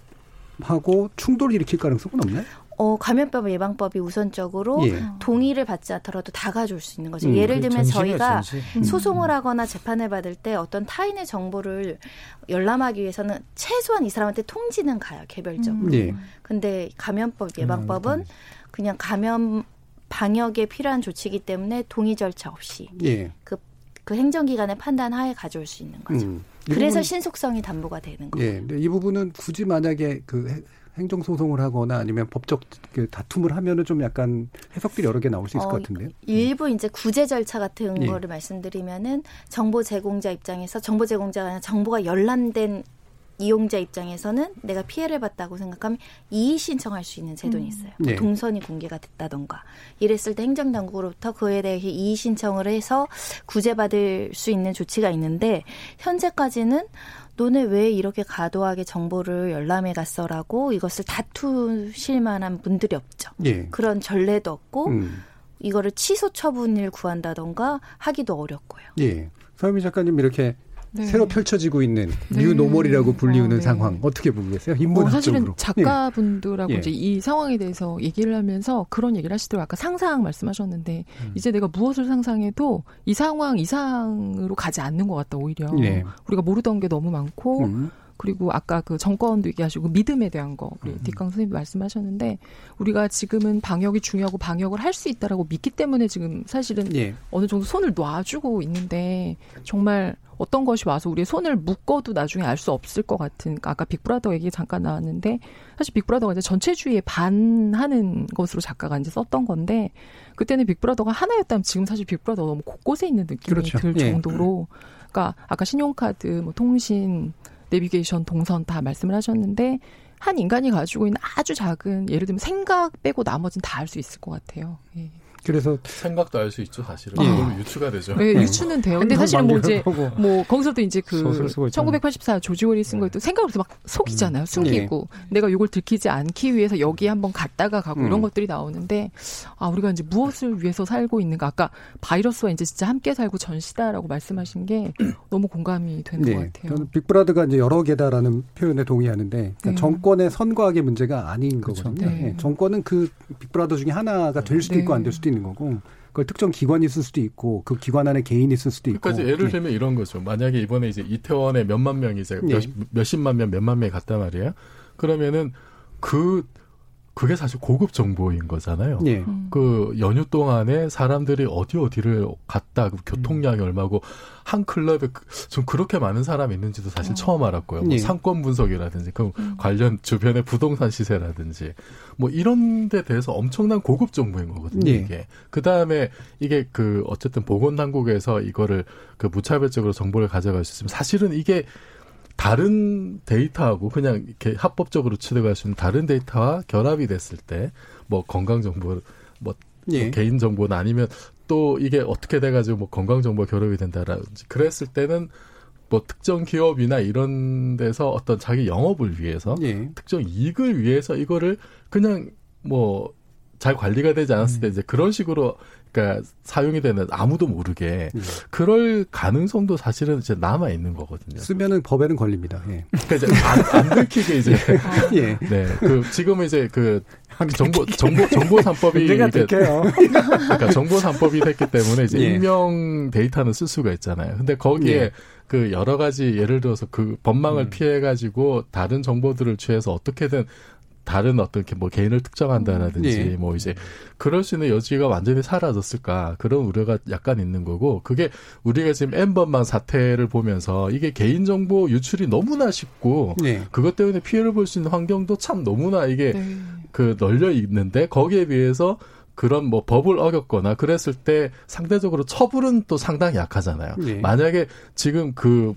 하고 충돌을 일으킬 가능성은 없나요? 어, 감염병 예방법이 우선적으로 예. 동의를 받지 않더라도 다 가져올 수 있는 거죠. 음, 예를 들면 저희가 전시. 음. 소송을 하거나 재판을 받을 때 어떤 타인의 정보를 열람하기 위해서는 최소한 이 사람한테 통지는 가요, 개별적으로. 음. 예. 근데 감염법 예방법은 음, 그냥 감염 방역에 필요한 조치이기 때문에 동의 절차 없이 예. 그, 그 행정기관의 판단 하에 가져올 수 있는 거죠. 음. 그래서 부분, 신속성이 담보가 되는 거예요. 예. 이 부분은 굳이 만약에 그 행정 소송을 하거나 아니면 법적 그 다툼을 하면은 좀 약간 해석들이 여러 개 나올 수 있을 어, 것 같은데요. 일부 이제 구제 절차 같은 예. 거를 말씀드리면은 정보 제공자 입장에서 정보 제공자가 아니라 정보가 열람된 이용자 입장에서는 내가 피해를 봤다고 생각하면 이의 신청할 수 있는 제도는 음. 있어요. 뭐 네. 동선이 공개가 됐다던가 이랬을 때 행정당국으로부터 그에 대해 이의 신청을 해서 구제받을 수 있는 조치가 있는데 현재까지는 너네 왜 이렇게 과도하게 정보를 열람해 갔어라고 이것을 다투실 만한 분들이 없죠. 예. 그런 전례도 없고 음. 이거를 취소 처분을 구한다던가 하기도 어렵고요. 예. 서유미 작가님 이렇게 네. 새로 펼쳐지고 있는 네. 뉴노멀이라고 불리우는 어, 네. 상황 어떻게 계세요? 인문학적으로. 어, 사실은 작가분들하고 예. 이제 이 상황에 대해서 얘기를 하면서 그런 얘기를 하시더라고요. 아까 상상 말씀하셨는데 음. 이제 내가 무엇을 상상해도 이 상황 이상으로 가지 않는 것 같다 오히려 예. 우리가 모르던 게 너무 많고 음. 그리고 아까 그 정권도 얘기하시고 믿음에 대한 거 우리 음. 뒷강 선생님 말씀하셨는데 우리가 지금은 방역이 중요하고 방역을 할 수 있다라고 믿기 때문에 지금 사실은 예. 어느 정도 손을 놔주고 있는데 정말 어떤 것이 와서 우리의 손을 묶어도 나중에 알 수 없을 것 같은 아까 빅브라더 얘기 잠깐 나왔는데 사실 빅브라더가 이제 전체주의에 반하는 것으로 작가가 이제 썼던 건데 그때는 빅브라더가 하나였다면 지금 사실 빅브라더가 너무 곳곳에 있는 느낌이 그렇죠. 들 예. 정도로 그러니까 아까 신용카드 뭐 통신 내비게이션, 동선 다 말씀을 하셨는데 한 인간이 가지고 있는 아주 작은 예를 들면 생각 빼고 나머지는 다알 수 있을 것 같아요. 예. 그래서 생각도 알 수 있죠 사실은 예. 유추가 되죠. 네, 유추는 돼요. 근데 사실은 뭐 이제 뭐 거기서도 이제 그 1984 조지 오리 쓴 거또 생각으로 막 속이잖아요. 음. 숨기고 예. 내가 이걸 들키지 않기 위해서 여기 한번 갔다가 가고 음. 이런 것들이 나오는데 아 우리가 이제 무엇을 위해서 살고 있는가 아까 바이러스와 이제 진짜 함께 살고 전시다라고 말씀하신 게 너무 공감이 되는 네. 것 같아요. 저는 빅브라더가 이제 여러 개다라는 표현에 동의하는데 그러니까 네. 정권의 선과학의 문제가 아닌 그렇죠. 거거든요. 네. 정권은 그 빅브라더 중에 하나가 될 수도 있고 안 될 수도 있는 거고 그걸 특정 기관이 있을 수도 있고 그 기관 안에 개인이 있을 수도 있고. 그러니까 예를 네. 들면 네. 이런 거죠. 만약에 이번에 이제 이태원에 몇만 명이 이제 네. 몇, 몇십만 명, 몇만 명이 갔단 말이에요. 그러면은 그 그게 사실 고급 정보인 거잖아요. 예. 음. 그 연휴 동안에 사람들이 어디 어디를 갔다, 그 교통량이 음. 얼마고 한 클럽에 그좀 그렇게 많은 사람이 있는지도 사실 어. 처음 알았고요. 뭐 예. 상권 분석이라든지 그 음. 관련 주변의 부동산 시세라든지 뭐 이런 데 대해서 엄청난 고급 정보인 거거든요. 예. 이게 그 다음에 이게 그 어쨌든 보건 당국에서 이거를 그 무차별적으로 정보를 가져갈 수 있으면 사실은 이게 다른 데이터하고 그냥 이렇게 합법적으로 취득할 수 있는 다른 데이터와 결합이 됐을 때 뭐 건강 정보 뭐, 예. 뭐 개인 정보나 아니면 또 이게 어떻게 돼가지고 뭐 건강 정보 결합이 된다라든지 그랬을 때는 뭐 특정 기업이나 이런 데서 어떤 자기 영업을 위해서 예. 특정 이익을 위해서 이거를 그냥 뭐 잘 관리가 되지 않았을 때 음. 이제 그런 식으로 그러니까 사용이 되는 아무도 모르게 예. 그럴 가능성도 사실은 이제 남아 있는 거거든요. 쓰면은 법에는 걸립니다. 예. 그러니까 이제 안, 안 들키게 이제 [laughs] 예. 네. 그 지금은 이제 그 정보 정보 정보 산법이 이게 [laughs] 그러니까 정보 산법이 됐기 때문에 이제 예. 익명 데이터는 쓸 수가 있잖아요. 근데 거기에 예. 그 여러 가지 예를 들어서 그 법망을 음. 피해 가지고 다른 정보들을 취해서 어떻게든 다른 어떤 뭐 개인을 특정한다라든지 예. 뭐 이제 그럴 수 있는 여지가 완전히 사라졌을까 그런 우려가 약간 있는 거고 그게 우리가 지금 엠번방 사태를 보면서 이게 개인 정보 유출이 너무나 쉽고 예. 그것 때문에 피해를 볼 수 있는 환경도 참 너무나 이게 네. 그 널려 있는데 거기에 비해서 그런 뭐 법을 어겼거나 그랬을 때 상대적으로 처벌은 또 상당히 약하잖아요. 예. 만약에 지금 그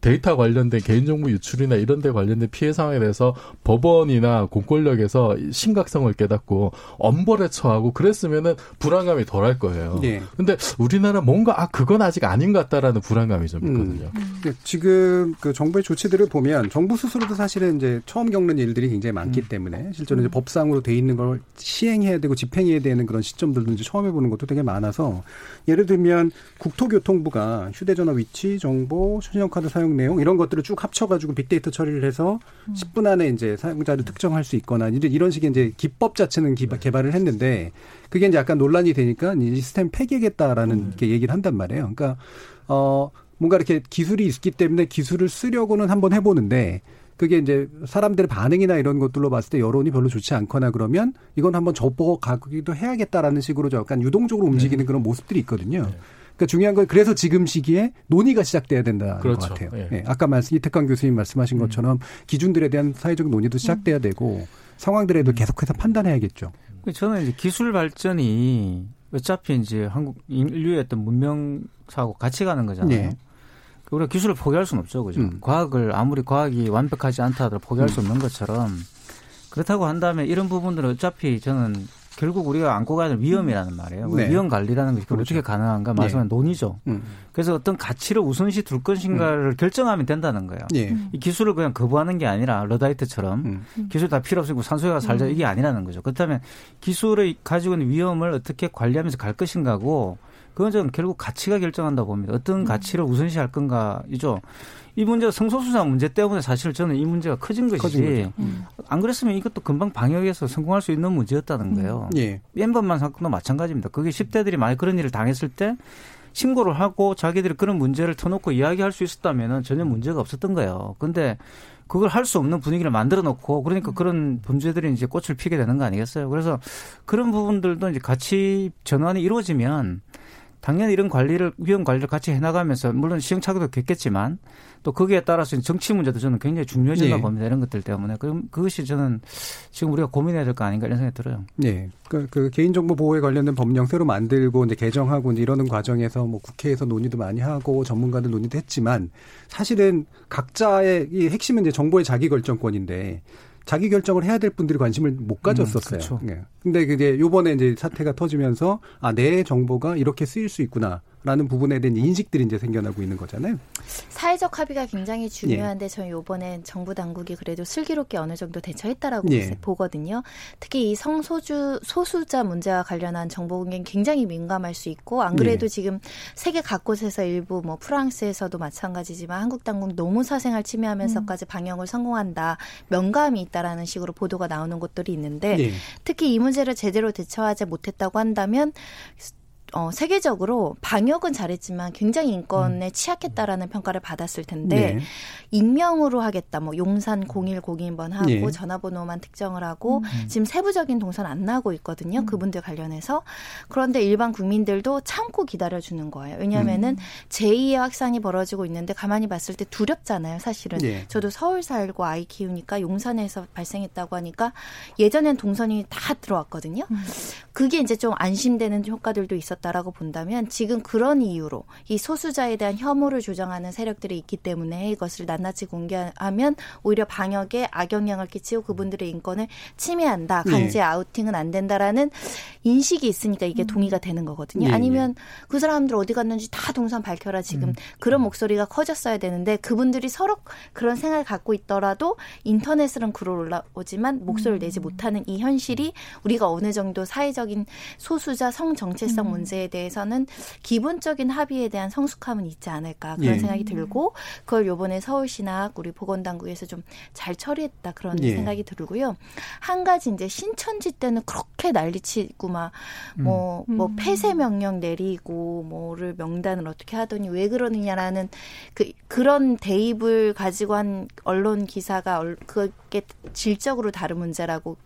데이터 관련된 개인정보 유출이나 이런 데 관련된 피해 상황에 대해서 법원이나 공권력에서 심각성을 깨닫고 엄벌에 처하고 그랬으면은 불안감이 덜할 거예요. 네. 근데 우리나라 뭔가 아 그건 아직 아닌 것 같다라는 불안감이 좀 있거든요. 음. 음. 지금 그 정부의 조치들을 보면 정부 스스로도 사실은 이제 처음 겪는 일들이 굉장히 많기 음. 때문에 실제로 이제 법상으로 돼 있는 걸 시행해야 되고 집행해야 되는 그런 시점들도 이제 처음 해보는 것도 되게 많아서 예를 들면 국토교통부가 휴대전화 위치 정보, 신용카드 사용 내용 이런 것들을 쭉 합쳐가지고 빅데이터 처리를 해서 음. 10분 안에 이제 사용자를 특정할 수 있거나 이런 식의 이제 기법 자체는 개발을 했는데 그게 이제 약간 논란이 되니까 이 시스템 폐기하겠다라는 음. 얘기를 한단 말이에요. 그러니까 어 뭔가 이렇게 기술이 있기 때문에 기술을 쓰려고는 한번 해보는데 그게 이제 사람들의 반응이나 이런 것들로 봤을 때 여론이 별로 좋지 않거나 그러면 이건 한번 접어 가기도 해야겠다라는 식으로 약간 유동적으로 움직이는 네. 그런 모습들이 있거든요. 네. 그러니까 중요한 건 그래서 지금 시기에 논의가 시작돼야 된다는 그렇죠. 것 같아요. 예. 예. 아까 말씀 이태강 교수님 말씀하신 음. 것처럼 기준들에 대한 사회적 논의도 시작돼야 음. 되고 상황들에도 음. 계속해서 판단해야겠죠. 저는 이제 기술 발전이 어차피 이제 한국 인류의 어떤 문명 사고 같이 가는 거잖아요. 네. 우리가 기술을 포기할 수는 없죠, 그죠? 음. 과학을 아무리 과학이 완벽하지 않다 하더라도 포기할 수 없는 것처럼 그렇다고 한다면 이런 부분들은 어차피 저는 결국 우리가 안고 가야 될 위험이라는 말이에요. 네. 위험 관리라는 것이 그렇죠. 어떻게 가능한가 말씀은 네. 논의죠. 음. 그래서 어떤 가치를 우선시 둘 것인가를 음. 결정하면 된다는 거예요. 네. 이 기술을 그냥 거부하는 게 아니라 러다이트처럼 음. 기술 다 필요 없고 산소가 살자 음. 이게 아니라는 거죠. 그렇다면 기술을 가지고 있는 위험을 어떻게 관리하면서 갈 것인가고 그건 저는 결국 가치가 결정한다고 봅니다. 어떤 음. 가치를 우선시할 건가이죠. 이 문제가 성소수자 문제 때문에 사실 저는 이 문제가 커진 것이지 음. 안 그랬으면 이것도 금방 방역해서 성공할 수 있는 문제였다는 음. 거예요. 음. 예. 엠번만 사건도 마찬가지입니다. 그게 10대들이 많이 그런 일을 당했을 때 신고를 하고 자기들이 그런 문제를 터놓고 이야기할 수 있었다면 전혀 문제가 없었던 거예요. 근데 그걸 할 수 없는 분위기를 만들어 놓고 그러니까 그런 범죄들이 이제 꽃을 피게 되는 거 아니겠어요? 그래서 그런 부분들도 이제 같이 전환이 이루어지면 당연히 이런 관리를 위험 관리를 같이 해나가면서 물론 시행착오도 겪겠지만 또 거기에 따라서 정치 문제도 저는 굉장히 중요해진다 네. 봅니다. 이런 것들 때문에 그럼 그것이 저는 지금 우리가 고민해야 될 거 아닌가 이런 생각이 들어요. 네, 그, 그 개인정보 보호에 관련된 법령 새로 만들고 이제 개정하고 이제 이러는 과정에서 뭐 국회에서 논의도 많이 하고 전문가들 논의도 했지만 사실은 각자의 이 핵심은 이제 정보의 자기 결정권인데 자기 결정을 해야 될 분들이 관심을 못 음, 가졌었어요. 음, 그렇죠. 네. 근데 그게 요번에 이제 사태가 터지면서 아, 내 정보가 이렇게 쓰일 수 있구나. 라는 부분에 대한 인식들이 이제 생겨나고 있는 거잖아요. 사회적 합의가 굉장히 중요한데 예. 저는 요번엔 정부 당국이 그래도 슬기롭게 어느 정도 대처했다라고 예. 보거든요. 특히 이 성소주 소수자 문제와 관련한 정보 공개는 굉장히 민감할 수 있고 안 그래도 예. 지금 세계 각곳에서 일부 뭐 프랑스에서도 마찬가지지만 한국 당국 노무 사생활 침해하면서까지 음. 방역을 성공한다. 명감이 있다라는 식으로 보도가 나오는 곳들이 있는데 예. 특히 이 문제를 제대로 대처하지 못했다고 한다면 어, 세계적으로 방역은 잘했지만 굉장히 인권에 음. 취약했다라는 평가를 받았을 텐데 네. 익명으로 하겠다. 뭐 용산 0102번 하고 네. 전화번호만 특정을 하고 음. 지금 세부적인 동선 안 나고 있거든요. 음. 그분들 관련해서 그런데 일반 국민들도 참고 기다려 주는 거예요. 왜냐하면은 음. 제2의 확산이 벌어지고 있는데 가만히 봤을 때 두렵잖아요. 사실은 네. 저도 서울 살고 아이 키우니까 용산에서 발생했다고 하니까 예전엔 동선이 다 들어왔거든요. 음. 그게 이제 좀 안심되는 효과들도 있었. 있었다라고 본다면 지금 그런 이유로 이 소수자에 대한 혐오를 조장하는 세력들이 있기 때문에 이것을 낱낱이 공개하면 오히려 방역에 악영향을 끼치고 그분들의 인권을 침해한다. 네. 강제 아우팅은 안 된다라는 인식이 있으니까 이게 음. 동의가 되는 거거든요. 네. 아니면 그 사람들 어디 갔는지 다 동선 밝혀라 지금 음. 그런 목소리가 커졌어야 되는데 그분들이 서로 그런 생각을 갖고 있더라도 인터넷으로는 글을 올라오지만 목소리를 내지 음. 못하는 이 현실이 우리가 어느 정도 사회적 인 소수자 성 정체성 문제 문제에 대해서는 기본적인 합의에 대한 성숙함은 있지 않을까 그런 예. 생각이 들고 그걸 요번에 서울시나 우리 보건당국에서 좀 잘 처리했다 그런 예. 생각이 들고요. 한 가지 이제 신천지 때는 그렇게 난리치고 막 뭐뭐 음. 뭐 음. 폐쇄 명령 내리고 뭐를 명단을 어떻게 하더니 왜 그러느냐라는 그 그런 대입을 가지고 한 언론 기사가 그 게 질적으로 다른 문제라고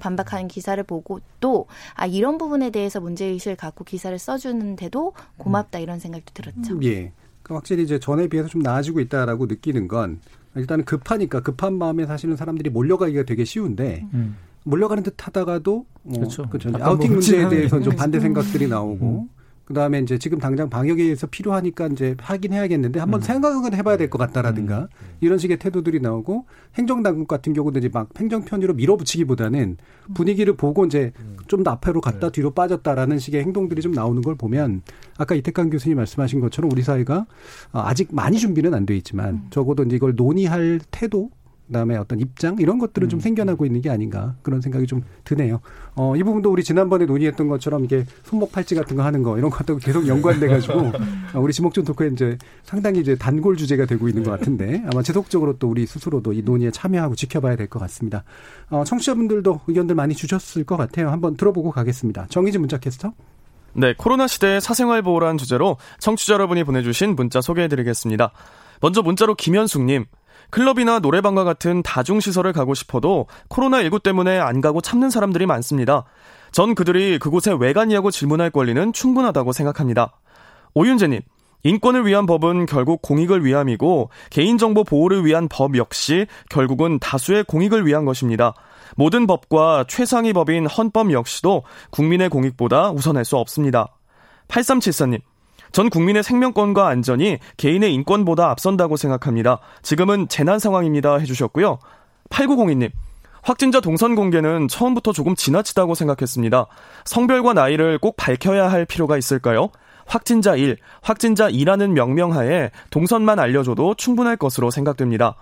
반박하는 기사를 보고 또 아 이런 부분에 대해서 문제 의식을 갖고 기사를 써주는데도 고맙다 이런 생각도 들었죠. 음, 예. 그 확실히 이제 전에 비해서 좀 나아지고 있다라고 느끼는 건 일단은 급하니까 급한 마음에 사실은 사람들이 몰려가기가 되게 쉬운데 음. 몰려가는 듯 하다가도 뭐 그렇죠. 그렇죠. 아우팅 문제에 대해서 좀 반대 생각들이 나오고 음. 그다음에 이제 지금 당장 방역에 의해서 필요하니까 이제 하긴 해야겠는데 한번 음. 생각은 해봐야 될 것 같다라든가 음. 이런 식의 태도들이 나오고 행정당국 같은 경우도 이제 막 행정 편의로 밀어붙이기보다는 분위기를 보고 이제 좀 더 앞으로 갔다 네. 뒤로 빠졌다라는 식의 행동들이 좀 나오는 걸 보면 아까 이태강 교수님 말씀하신 것처럼 우리 사회가 아직 많이 준비는 안 돼 있지만 음. 적어도 이제 이걸 논의할 태도 그다음에 어떤 입장 이런 것들은 좀 음. 생겨나고 있는 게 아닌가 그런 생각이 좀 드네요. 어, 이 부분도 우리 지난번에 논의했던 것처럼 이게 손목 팔찌 같은 거 하는 거 이런 것도 계속 연관돼 가지고 [laughs] 어, 우리 지목전 토크에 이제 상당히 이제 단골 주제가 되고 있는 것 같은데 아마 지속적으로 또 우리 스스로도 이 논의에 참여하고 지켜봐야 될 것 같습니다. 어, 청취자분들도 의견들 많이 주셨을 것 같아요. 한번 들어보고 가겠습니다. 정희진 문자 캐스터. 네, 코로나 시대의 사생활 보호라는 주제로 청취자 여러분이 보내주신 문자 소개해드리겠습니다. 먼저 문자로 김현숙님, 클럽이나 노래방과 같은 다중시설을 가고 싶어도 코로나19 때문에 안 가고 참는 사람들이 많습니다. 전 그들이 그곳에 왜 가냐고 질문할 권리는 충분하다고 생각합니다. 오윤재님, 인권을 위한 법은 결국 공익을 위함이고 개인정보 보호를 위한 법 역시 결국은 다수의 공익을 위한 것입니다. 모든 법과 최상위 법인 헌법 역시도 국민의 공익보다 우선할 수 없습니다. 8374님, 전 국민의 생명권과 안전이 개인의 인권보다 앞선다고 생각합니다. 지금은 재난 상황입니다. 해주셨고요. 8902님. 확진자 동선 공개는 처음부터 조금 지나치다고 생각했습니다. 성별과 나이를 꼭 밝혀야 할 필요가 있을까요? 확진자 1, 확진자 2라는 명명하에 동선만 알려줘도 충분할 것으로 생각됩니다.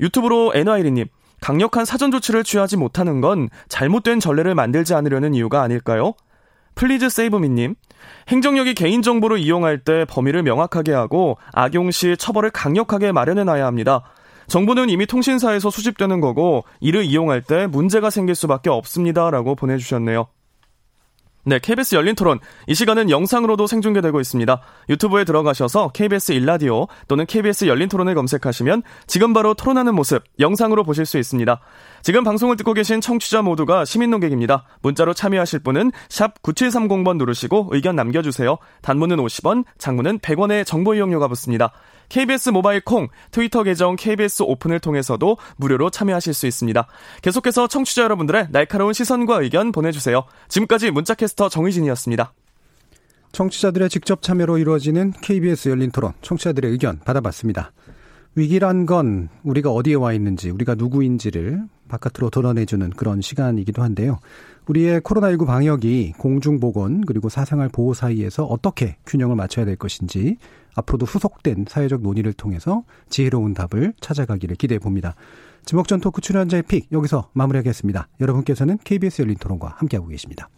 유튜브로 NY리님, 강력한 사전 조치를 취하지 못하는 건 잘못된 전례를 만들지 않으려는 이유가 아닐까요? Please Save Me님, 행정력이 개인정보를 이용할 때 범위를 명확하게 하고 악용 시 처벌을 강력하게 마련해 놔야 합니다. 정보는 이미 통신사에서 수집되는 거고 이를 이용할 때 문제가 생길 수밖에 없습니다. 라고 보내주셨네요. 네, KBS 열린 토론. 이 시간은 영상으로도 생중계되고 있습니다. 유튜브에 들어가셔서 KBS 일라디오 또는 KBS 열린 토론을 검색하시면 지금 바로 토론하는 모습 영상으로 보실 수 있습니다. 지금 방송을 듣고 계신 청취자 모두가 시민 농객입니다. 문자로 참여하실 분은 샵 9730번 누르시고 의견 남겨주세요. 단문은 50원, 장문은 100원의 정보 이용료가 붙습니다. KBS 모바일 콩, 트위터 계정 KBS 오픈을 통해서도 무료로 참여하실 수 있습니다. 계속해서 청취자 여러분들의 날카로운 시선과 의견 보내주세요. 지금까지 문자캐스터 정희진이었습니다. 청취자들의 직접 참여로 이루어지는 KBS 열린 토론, 청취자들의 의견 받아봤습니다. 위기란 건 우리가 어디에 와 있는지, 우리가 누구인지를 바깥으로 드러내주는 그런 시간이기도 한데요. 우리의 코로나19 방역이 공중보건 그리고 사생활 보호 사이에서 어떻게 균형을 맞춰야 될 것인지 앞으로도 후속된 사회적 논의를 통해서 지혜로운 답을 찾아가기를 기대해 봅니다. 지목전 토크 출연자의 픽 여기서 마무리하겠습니다. 여러분께서는 KBS 열린 토론과 함께하고 계십니다.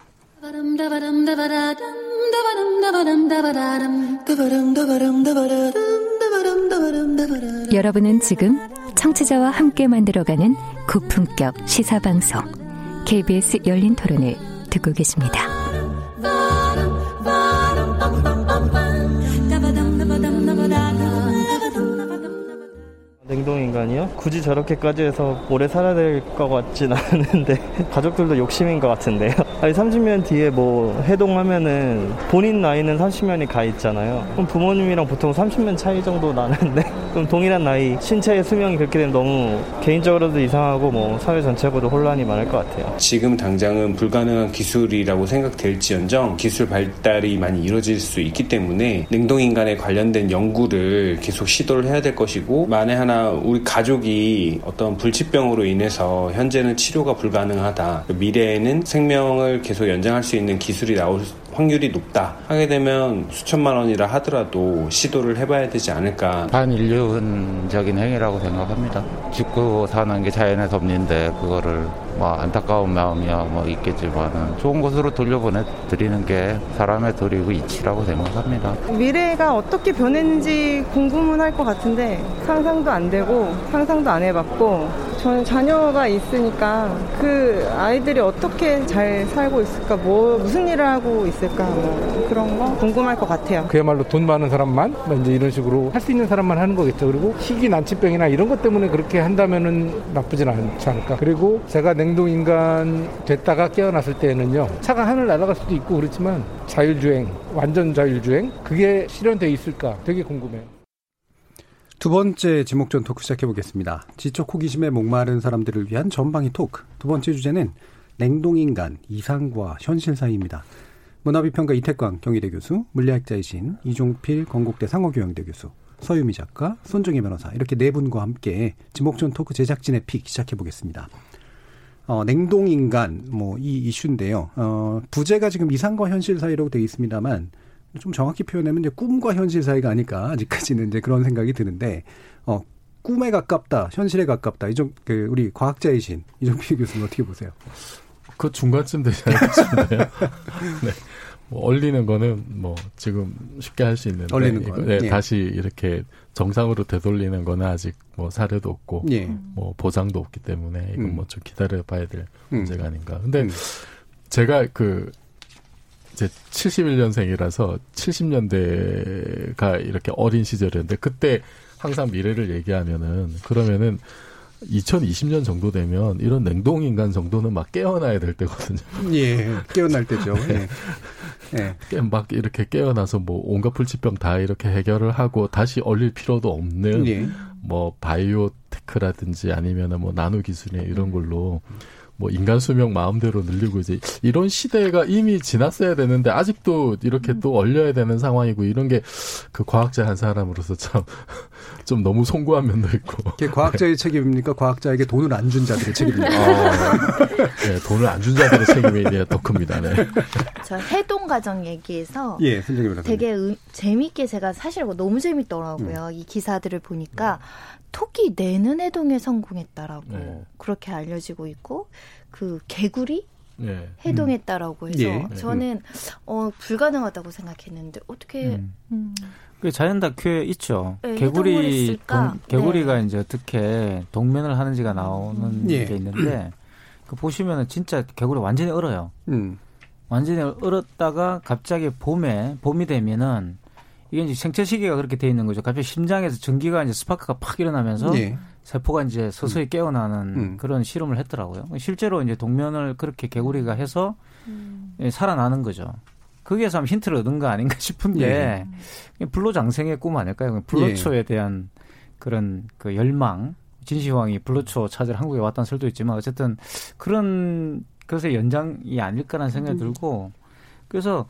여러분은 지금 청취자와 함께 만들어가는 고품격 시사방송 KBS 열린 토론을 듣고 계십니다. 냉동인간이요? 굳이 저렇게까지 해서 오래 살아야 될 것 같진 [laughs] 않은데 가족들도 욕심인 것 같은데요? 아니 30년 뒤에 뭐 해동하면은 본인 나이는 30년이 가 있잖아요. 그럼 부모님이랑 보통 30년 차이 정도 나는데 [laughs] 그럼 동일한 나이 신체의 수명이 그렇게 되면 너무 개인적으로도 이상하고 뭐 사회 전체적으로도 혼란이 많을 것 같아요. 지금 당장은 불가능한 기술이라고 생각될지언정 기술 발달이 많이 이루어질 수 있기 때문에 냉동인간에 관련된 연구를 계속 시도를 해야 될 것이고 만에 하나 우리 가족이 어떤 불치병으로 인해서 현재는 치료가 불가능하다. 미래에는 생명을 계속 연장할 수 있는 기술이 나올 확률이 높다 하게 되면 수천만 원이라 하더라도 시도를 해봐야 되지 않을까. 반인륜적인 행위라고 생각합니다. 죽고 사는 게 자연의 섭리인데 그거를 뭐 안타까운 마음이야 뭐 있겠지만 좋은 곳으로 돌려보내 드리는 게 사람의 도리고 이치라고 생각합니다. 미래가 어떻게 변했는지 궁금은 할 것 같은데 상상도 안 되고 상상도 안 해봤고 저는 자녀가 있으니까 그 아이들이 어떻게 잘 살고 있을까 뭐 무슨 일을 하고 있을까 뭐 그런 거 궁금할 것 같아요. 그야말로 돈 많은 사람만 뭐 이제 이런 식으로 할 수 있는 사람만 하는 거겠죠. 그리고 희귀 난치병이나 이런 것 때문에 그렇게 한다면은 나쁘진 않지 않을까. 그리고 제가 냉동 인간 됐다가 깨어났을 때는요 차가 하늘 날아갈 수도 있고 그렇지만 자율주행 완전 자율주행 그게 실현돼 있을까 되게 궁금해요. 두 번째 지목전 토크 시작해 보겠습니다. 지적 호기심에 목마른 사람들을 위한 전방위 토크. 두 번째 주제는 냉동인간 이상과 현실 사이입니다. 문화비평가 이태광 경희대 교수, 물리학자이신 이종필 건국대 상호교양대 교수, 서유미 작가, 손정혜 변호사 이렇게 네 분과 함께 지목전 토크 제작진의 픽 시작해 보겠습니다. 어, 냉동 인간 뭐 이 이슈인데요. 어, 부제가 지금 이상과 현실 사이라고 되어 있습니다만 좀 정확히 표현하면 이제 꿈과 현실 사이가 아닐까 아직까지는 이제 그런 생각이 드는데 어 꿈에 가깝다, 현실에 가깝다. 이种그 우리 과학자이신 이종필 교수님 어떻게 보세요? 그 중간쯤 되지 싶은데요. [laughs] 네. 뭐 얼리는 거는 뭐 지금 쉽게 할 수 있는데 얼리는 거 네, 예. 다시 이렇게 정상으로 되돌리는 거는 아직 뭐 사례도 없고 예. 뭐 보장도 없기 때문에 이건 음. 뭐좀 기다려 봐야 될 음. 문제가 아닌가. 근데 음. 제가 그 이제 71년생이라서 70년대가 이렇게 어린 시절이었는데 그때 항상 미래를 얘기하면은 그러면은 2020년 정도 되면 이런 냉동 인간 정도는 막 깨어나야 될 때거든요. 예, 깨어날 때죠. [laughs] 네. 예. 예. 막 이렇게 깨어나서 뭐 온갖 불치병 다 이렇게 해결을 하고 다시 얼릴 필요도 없는 예. 뭐 바이오테크라든지 아니면은 뭐 나노 기술이 이런 걸로 뭐 인간 수명 마음대로 늘리고 이제 이런 시대가 이미 지났어야 되는데 아직도 이렇게 음. 또 얼려야 되는 상황이고 이런 게 그 과학자 한 사람으로서 참 [laughs] 좀 너무 송구한 면도 있고. 그게 과학자의 책임입니까? 과학자에게 돈을 안 준 자들의 책임입니까? 어, 네, 돈을 안 준 자들의 책임이 더 큽니다. 네. 저 해동 과정 얘기에서 예, 되게 음, 재밌게 제가 사실 뭐 너무 재밌더라고요. 음. 이 기사들을 보니까 음. 토끼 내는 해동에 성공했다라고 네. 그렇게 알려지고 있고 그 개구리 네. 해동했다라고 해서 예. 저는 어 불가능하다고 생각했는데 어떻게 음. 음. 그 자연 다큐에 있죠. 네, 개구리 동, 개구리가 네. 이제 어떻게 동면을 하는지가 나오는 음. 게 예. 있는데 그 보시면은 진짜 개구리 완전히 얼어요. 음. 완전히 얼었다가 갑자기 봄에 봄이 되면은 이게 이제 생체 시계가 그렇게 돼 있는 거죠. 갑자기 심장에서 전기가 이제 스파크가 팍 일어나면서 네. 세포가 이제 서서히 음. 깨어나는 음. 그런 실험을 했더라고요. 실제로 이제 동면을 그렇게 개구리가 해서 음. 예, 살아나는 거죠. 거기에서 한 힌트를 얻은 거 아닌가 [laughs] 싶은데 예. 불로장생의 꿈 아닐까요? 불로초에 예. 대한 그런 그 열망, 진시황이 불로초 찾으러 한국에 왔다는 설도 있지만 어쨌든 그런 것의 연장이 아닐까라는 생각이 음. 들고 그래서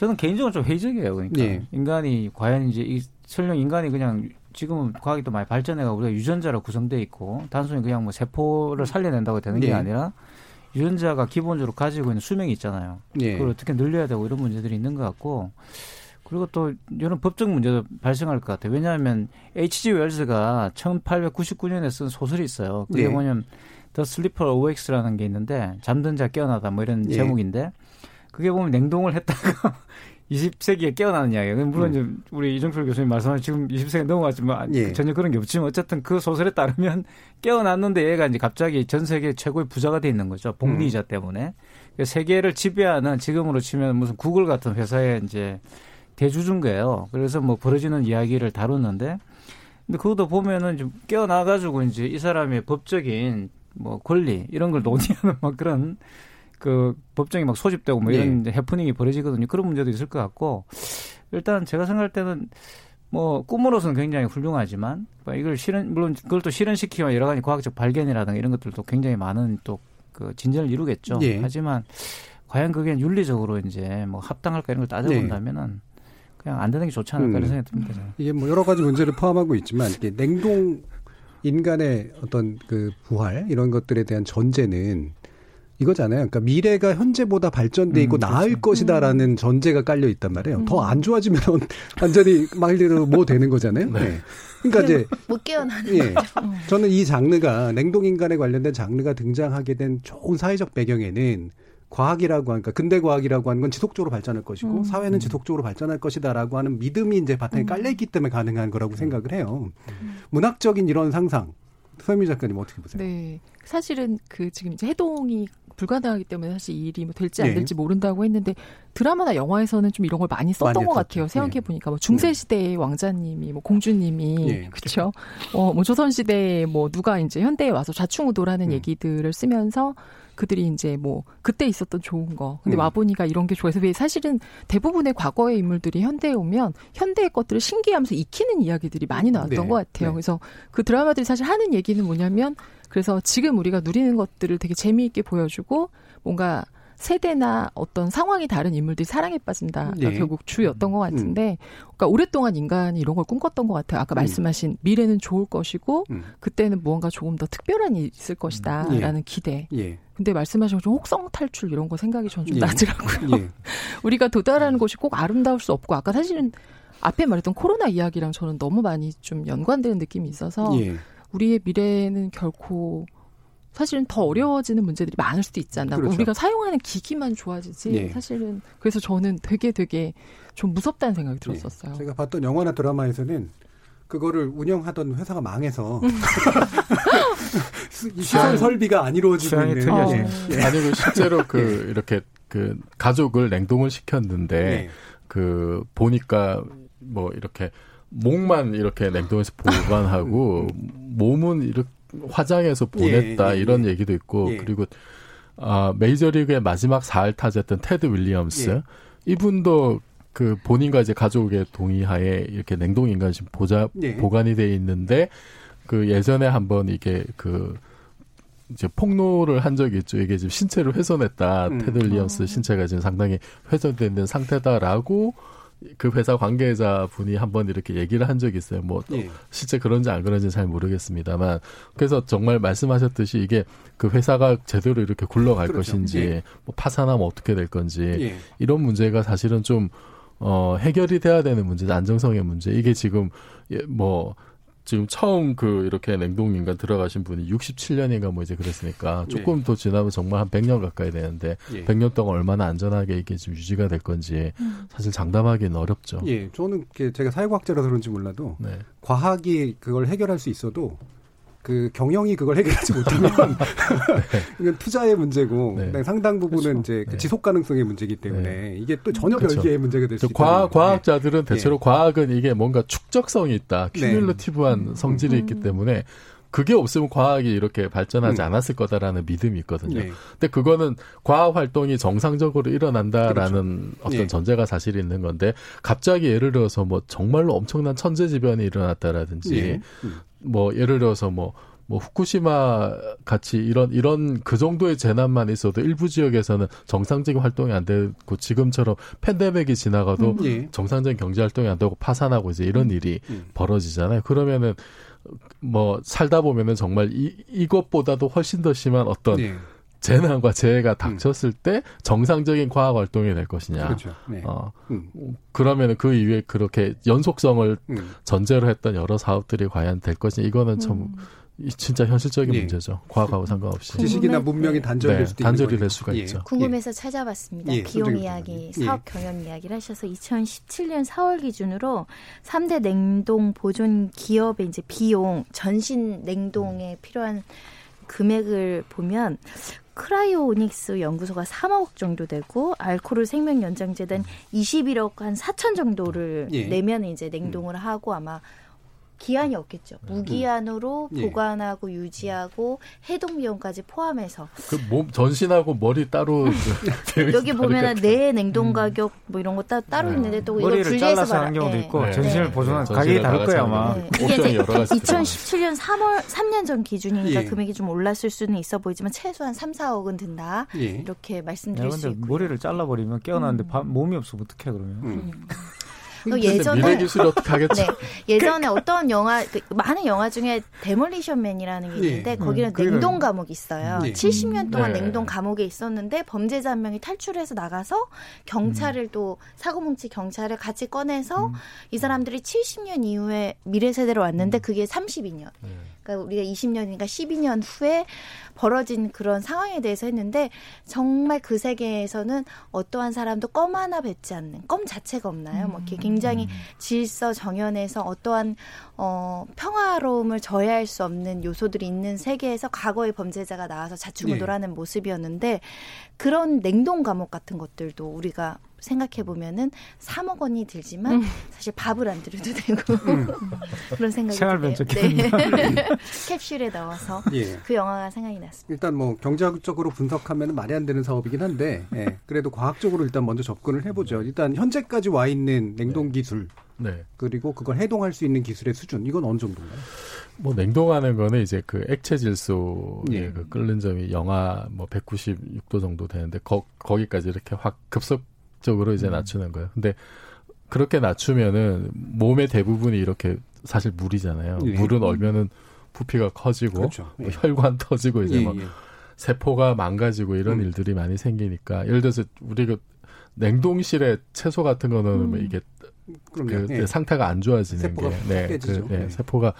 저는 개인적으로 좀 회의적이에요. 그러니까 예. 인간이 과연 이제 이 설령 인간이 그냥 지금은 과학이 또 많이 발전해가 우리가 유전자로 구성돼 있고 단순히 그냥 뭐 세포를 살려낸다고 되는 게 예. 아니라 유전자가 기본적으로 가지고 있는 수명이 있잖아요. 예. 그걸 어떻게 늘려야 되고 이런 문제들이 있는 것 같고 그리고 또 이런 법적 문제도 발생할 것 같아요. 왜냐하면 H.G. 웰스가 1899년에 쓴 소설이 있어요. 그게 예. 뭐냐면 The Sleeper Awakes라는 게 있는데 잠든 자 깨어나다 뭐 이런 예. 제목인데 그게 보면 냉동을 했다가 [laughs] 20세기에 깨어나는 이야기예요. 물론 음. 우리 이정필 교수님 말씀하신 지금 20세기 넘어갔지만 예. 전혀 그런 게 없지만 어쨌든 그 소설에 따르면 [laughs] 깨어났는데 얘가 이제 갑자기 전 세계 최고의 부자가 돼 있는 거죠. 복리이자 음. 때문에. 세계를 지배하는 지금으로 치면 무슨 구글 같은 회사에 이제 대주준 거예요. 그래서 뭐 벌어지는 이야기를 다루는데 근데 그것도 보면은 좀 깨어나 가지고 이제 이 사람의 법적인 뭐 권리 이런 걸 논의하는 [laughs] 막 그런 그 법정이 막 소집되고 뭐 이런 네. 해프닝이 벌어지거든요. 그런 문제도 있을 것 같고 일단 제가 생각할 때는 뭐 꿈으로서는 굉장히 훌륭하지만 뭐 이걸 실현 물론 그걸 또 실현시키면 여러 가지 과학적 발견이라든가 이런 것들도 굉장히 많은 또 그 진전을 이루겠죠. 네. 하지만 과연 그게 윤리적으로 이제 뭐 합당할까 이런 걸 따져본다면은 네. 그냥 안 되는 게 좋지 않을까 음. 이런 생각이 듭니다. 저는. 이게 뭐 여러 가지 문제를 포함하고 있지만 이게 냉동 인간의 어떤 그 부활 이런 것들에 대한 전제는 이거잖아요. 그러니까 미래가 현재보다 발전돼 있고 음, 나을 그렇죠. 것이다라는 음. 전제가 깔려 있단 말이에요. 음. 더안 좋아지면 [laughs] 완전히 말 그대로 뭐 되는 거잖아요. 네. 네. 그러니까 이제 못 깨어나는 예. 저는 이 장르가 냉동 인간에 관련된 장르가 등장하게 된 좋은 사회적 배경에는 과학이라고 하니까 근대 과학이라고 하는 건 지속적으로 발전할 것이고 음. 사회는 지속적으로 발전할 것이다라고 하는 믿음이 이제 바탕에 깔려 있기 때문에 가능한 거라고 생각을 해요. 음. 문학적인 이런 상상 서미 작가님 어떻게 보세요? 네. 사실은 그 지금 이제 해동이 불가능하기 때문에 사실 이 일이 뭐 될지 안 네. 될지 네. 모른다고 했는데 드라마나 영화에서는 좀 이런 걸 많이 썼던 많이 것 같아요. 생각해 네. 보니까 뭐 중세 시대의 왕자님이 뭐 공주님이 네. 그렇죠. 어 뭐 조선 시대에 뭐 누가 이제 현대에 와서 좌충우돌하는 음. 얘기들을 쓰면서 그들이 이제 뭐 그때 있었던 좋은 거. 근데 음. 와 보니까 이런 게 좋아서 왜 사실은 대부분의 과거의 인물들이 현대에 오면 현대의 것들을 신기하면서 익히는 이야기들이 많이 나왔던 네. 것 같아요. 네. 그래서 그 드라마들이 사실 하는 얘기는 뭐냐면 그래서 지금 우리가 누리는 것들을 되게 재미있게 보여주고 뭔가 세대나 어떤 상황이 다른 인물들이 사랑에 빠진다가 네. 결국 주였던 것 같은데, 음. 그러니까 오랫동안 인간이 이런 걸 꿈꿨던 것 같아요. 아까 음. 말씀하신 미래는 좋을 것이고, 음. 그때는 무언가 조금 더 특별한 일이 있을 것이다라는 예. 기대. 예. 근데 말씀하신 것처럼 혹성 탈출 이런 거 생각이 전좀 예. 나더라고요. 예. [laughs] 우리가 도달하는 곳이 꼭 아름다울 수 없고, 아까 사실은 앞에 말했던 코로나 이야기랑 저는 너무 많이 좀 연관되는 느낌이 있어서, 예. 우리의 미래는 결코 사실은 더 어려워지는 문제들이 많을 수도 있지 않나. 그렇죠. 우리가 사용하는 기기만 좋아지지. 네. 사실은 그래서 저는 되게 되게 좀 무섭다는 생각이 네. 들었었어요. 네. 제가 봤던 영화나 드라마에서는 그거를 운영하던 회사가 망해서 [laughs] 시설 설비가 안 이루어지고 있는. 어. 예. 아니 그 실제로 그 예. 이렇게 그 가족을 냉동을 시켰는데 예. 그 보니까 뭐 이렇게 목만 이렇게 냉동에서 보관하고 [laughs] 음. 몸은 이렇게 화장해서 보냈다 예, 예, 이런 예. 얘기도 있고 예. 그리고 아 메이저리그의 마지막 4할 타자였던 테드 윌리엄스 예. 이분도 그 본인과 이제 가족의 동의하에 이렇게 냉동 인간식 보자 예. 보관이 돼 있는데 그 예전에 한번 이게 그 이제 폭로를 한 적이 있죠. 이게 지금 신체를 훼손했다. 음. 테드 윌리엄스 어. 신체가 지금 상당히 있는 상태다라고 그 회사 관계자 분이 한번 이렇게 얘기를 한 적이 있어요. 뭐 예. 실제 그런지 안 그런지 잘 모르겠습니다만 그래서 정말 말씀하셨듯이 이게 그 회사가 제대로 이렇게 굴러갈 그렇죠. 것인지 예. 뭐 파산하면 어떻게 될 건지 예. 이런 문제가 사실은 좀 어, 해결이 돼야 되는 문제, 안정성의 문제. 이게 지금 예, 뭐 지금 처음 그 이렇게 냉동인간 들어가신 분이 67년인가 뭐 이제 그랬으니까 예. 조금 예. 더 지나면 정말 한 100년 가까이 되는데 예. 100년 동안 얼마나 안전하게 이게 좀 유지가 될 건지 음. 사실 장담하기는 어렵죠. 예, 저는 제가 사회과학자라서 그런지 몰라도 네. 과학이 그걸 해결할 수 있어도 그 경영이 그걸 해결하지 못하면 네. [laughs] 이건 투자의 문제고 네. 상당 부분은 그렇죠. 이제 그 네. 지속 가능성의 문제이기 때문에 네. 이게 또 전혀 그렇죠. 별개의 문제가 될 수 있다. 과학 과학자들은 네. 대체로 과학은 이게 뭔가 축적성이 있다, 네. 큐뮬러티브한 음. 성질이 있기 음. 때문에 그게 없으면 과학이 이렇게 발전하지 음. 않았을 거다라는 믿음이 있거든요. 네. 근데 그거는 과학 활동이 정상적으로 일어난다라는 그렇죠. 어떤 네. 전제가 사실 있는 건데 갑자기 예를 들어서 뭐 정말로 엄청난 천재지변이 일어났다라든지 네. 음. 뭐 예를 들어서 뭐, 뭐 후쿠시마 같이 이런 이런 그 정도의 재난만 있어도 일부 지역에서는 정상적인 활동이 안 되고 지금처럼 팬데믹이 지나가도 음, 예. 정상적인 경제 활동이 안 되고 파산하고 이제 이런 음, 일이 음. 벌어지잖아요. 그러면은 뭐 살다 보면은 정말 이 이것보다도 훨씬 더 심한 어떤 예. 재난과 재해가 닥쳤을 음. 때 정상적인 과학 활동이 될 것이냐. 그렇죠. 네. 어, 음. 그러면 그 이후에 그렇게 연속성을 음. 전제로 했던 여러 사업들이 과연 될 것이냐. 이거는 참 음. 진짜 현실적인 네. 문제죠. 과학하고 상관없이. 지식이나 문명이 단절될 네. 수도 단절이 될 수가 예. 있죠. 궁금해서 예. 찾아봤습니다. 예. 비용 이야기, 예. 사업 경영 이야기를 하셔서 2017년 4월 기준으로 3대 냉동 보존 기업의 이제 비용, 전신 냉동에 필요한 금액을 보면 크라이오닉스 연구소가 3억 정도 되고 알코올 생명 연장재단 21억 한 4천 정도를 예. 내면 이제 냉동을 하고 아마 기한이 없겠죠. 네. 무기한으로 음. 보관하고 유지하고 해동 비용까지 포함해서 그 몸 전신하고 머리 따로 [laughs] 여기 보면은 내 냉동 음. 가격 뭐 이런 거 따, 따로 네. 있는데 또 이거 분리해서 하는 경우도 네. 있고 네. 전신을 네. 보존한 네. 가격이 다를 거예요 아마. 네. 이게 이제 2017년 3월 3년 전 기준이니까 예. 금액이 좀 올랐을 수는 있어 보이지만 최소한 3, 4억은 든다. 예. 이렇게 말씀드릴 수 있고. 머리를 잘라버리면 깨어나는데 음. 몸이 없으면 어떡해 그러면. 음. 예전에 미래 기술이 어떻게 하겠죠? 네, 예전에 어떤 영화 그 많은 영화 중에 데몰리션맨이라는 게 있는데 네. 거기는 음, 냉동 감옥이 있어요. 네. 70년 동안 네. 냉동 감옥에 있었는데 범죄자 한 명이 탈출해서 나가서 경찰을 음. 또 사고뭉치 경찰을 같이 꺼내서 음. 이 사람들이 70년 이후에 미래 세대로 왔는데 음. 그게 32년. 그러니까 우리가 20년인가 12년 후에 벌어진 그런 상황에 대해서 했는데 정말 그 세계에서는 어떠한 사람도 껌 하나 뱉지 않는 껌 자체가 없나요? 뭐 이렇게 굉장히 음. 질서 정연해서 어떠한 어 평화로움을 저해할 수 없는 요소들이 있는 세계에서 과거의 범죄자가 나와서 자충우돌하는 네. 모습이었는데 그런 냉동 감옥 같은 것들도 우리가 생각해 보면은 3억 원이 들지만 음. 사실 밥을 안 드려도 되고 음. [laughs] 그런 생각이 드네요. 네. [laughs] 캡슐에 넣어서 예. 그 영화가 생각이 났습니다. 일단 뭐 경제학적으로 분석하면 말이 안 되는 사업이긴 한데 예. 그래도 과학적으로 일단 먼저 접근을 해보죠. 일단 현재까지 와 있는 냉동 기술 네. 그리고 그걸 해동할 수 있는 기술의 수준 이건 어느 정도인가요? 뭐 냉동하는 거는 이제 그 액체 질소의 예. 그 끓는 점이 영하 뭐 196도 정도 되는데 거, 거기까지 이렇게 확 급속 적으로 이제 음. 낮추는 거예요. 근데 그렇게 낮추면은 몸의 대부분이 이렇게 사실 물이잖아요. 예. 물은 얼면은 부피가 커지고 그렇죠. 뭐 예. 혈관 터지고 이제 예, 뭐 예. 세포가 망가지고 이런 음. 일들이 많이 생기니까 예를 들어서 우리 그 냉동실에 채소 같은 거는 음. 이게 그 예. 상태가 안 좋아지는 게 네, 그, 네, 세포가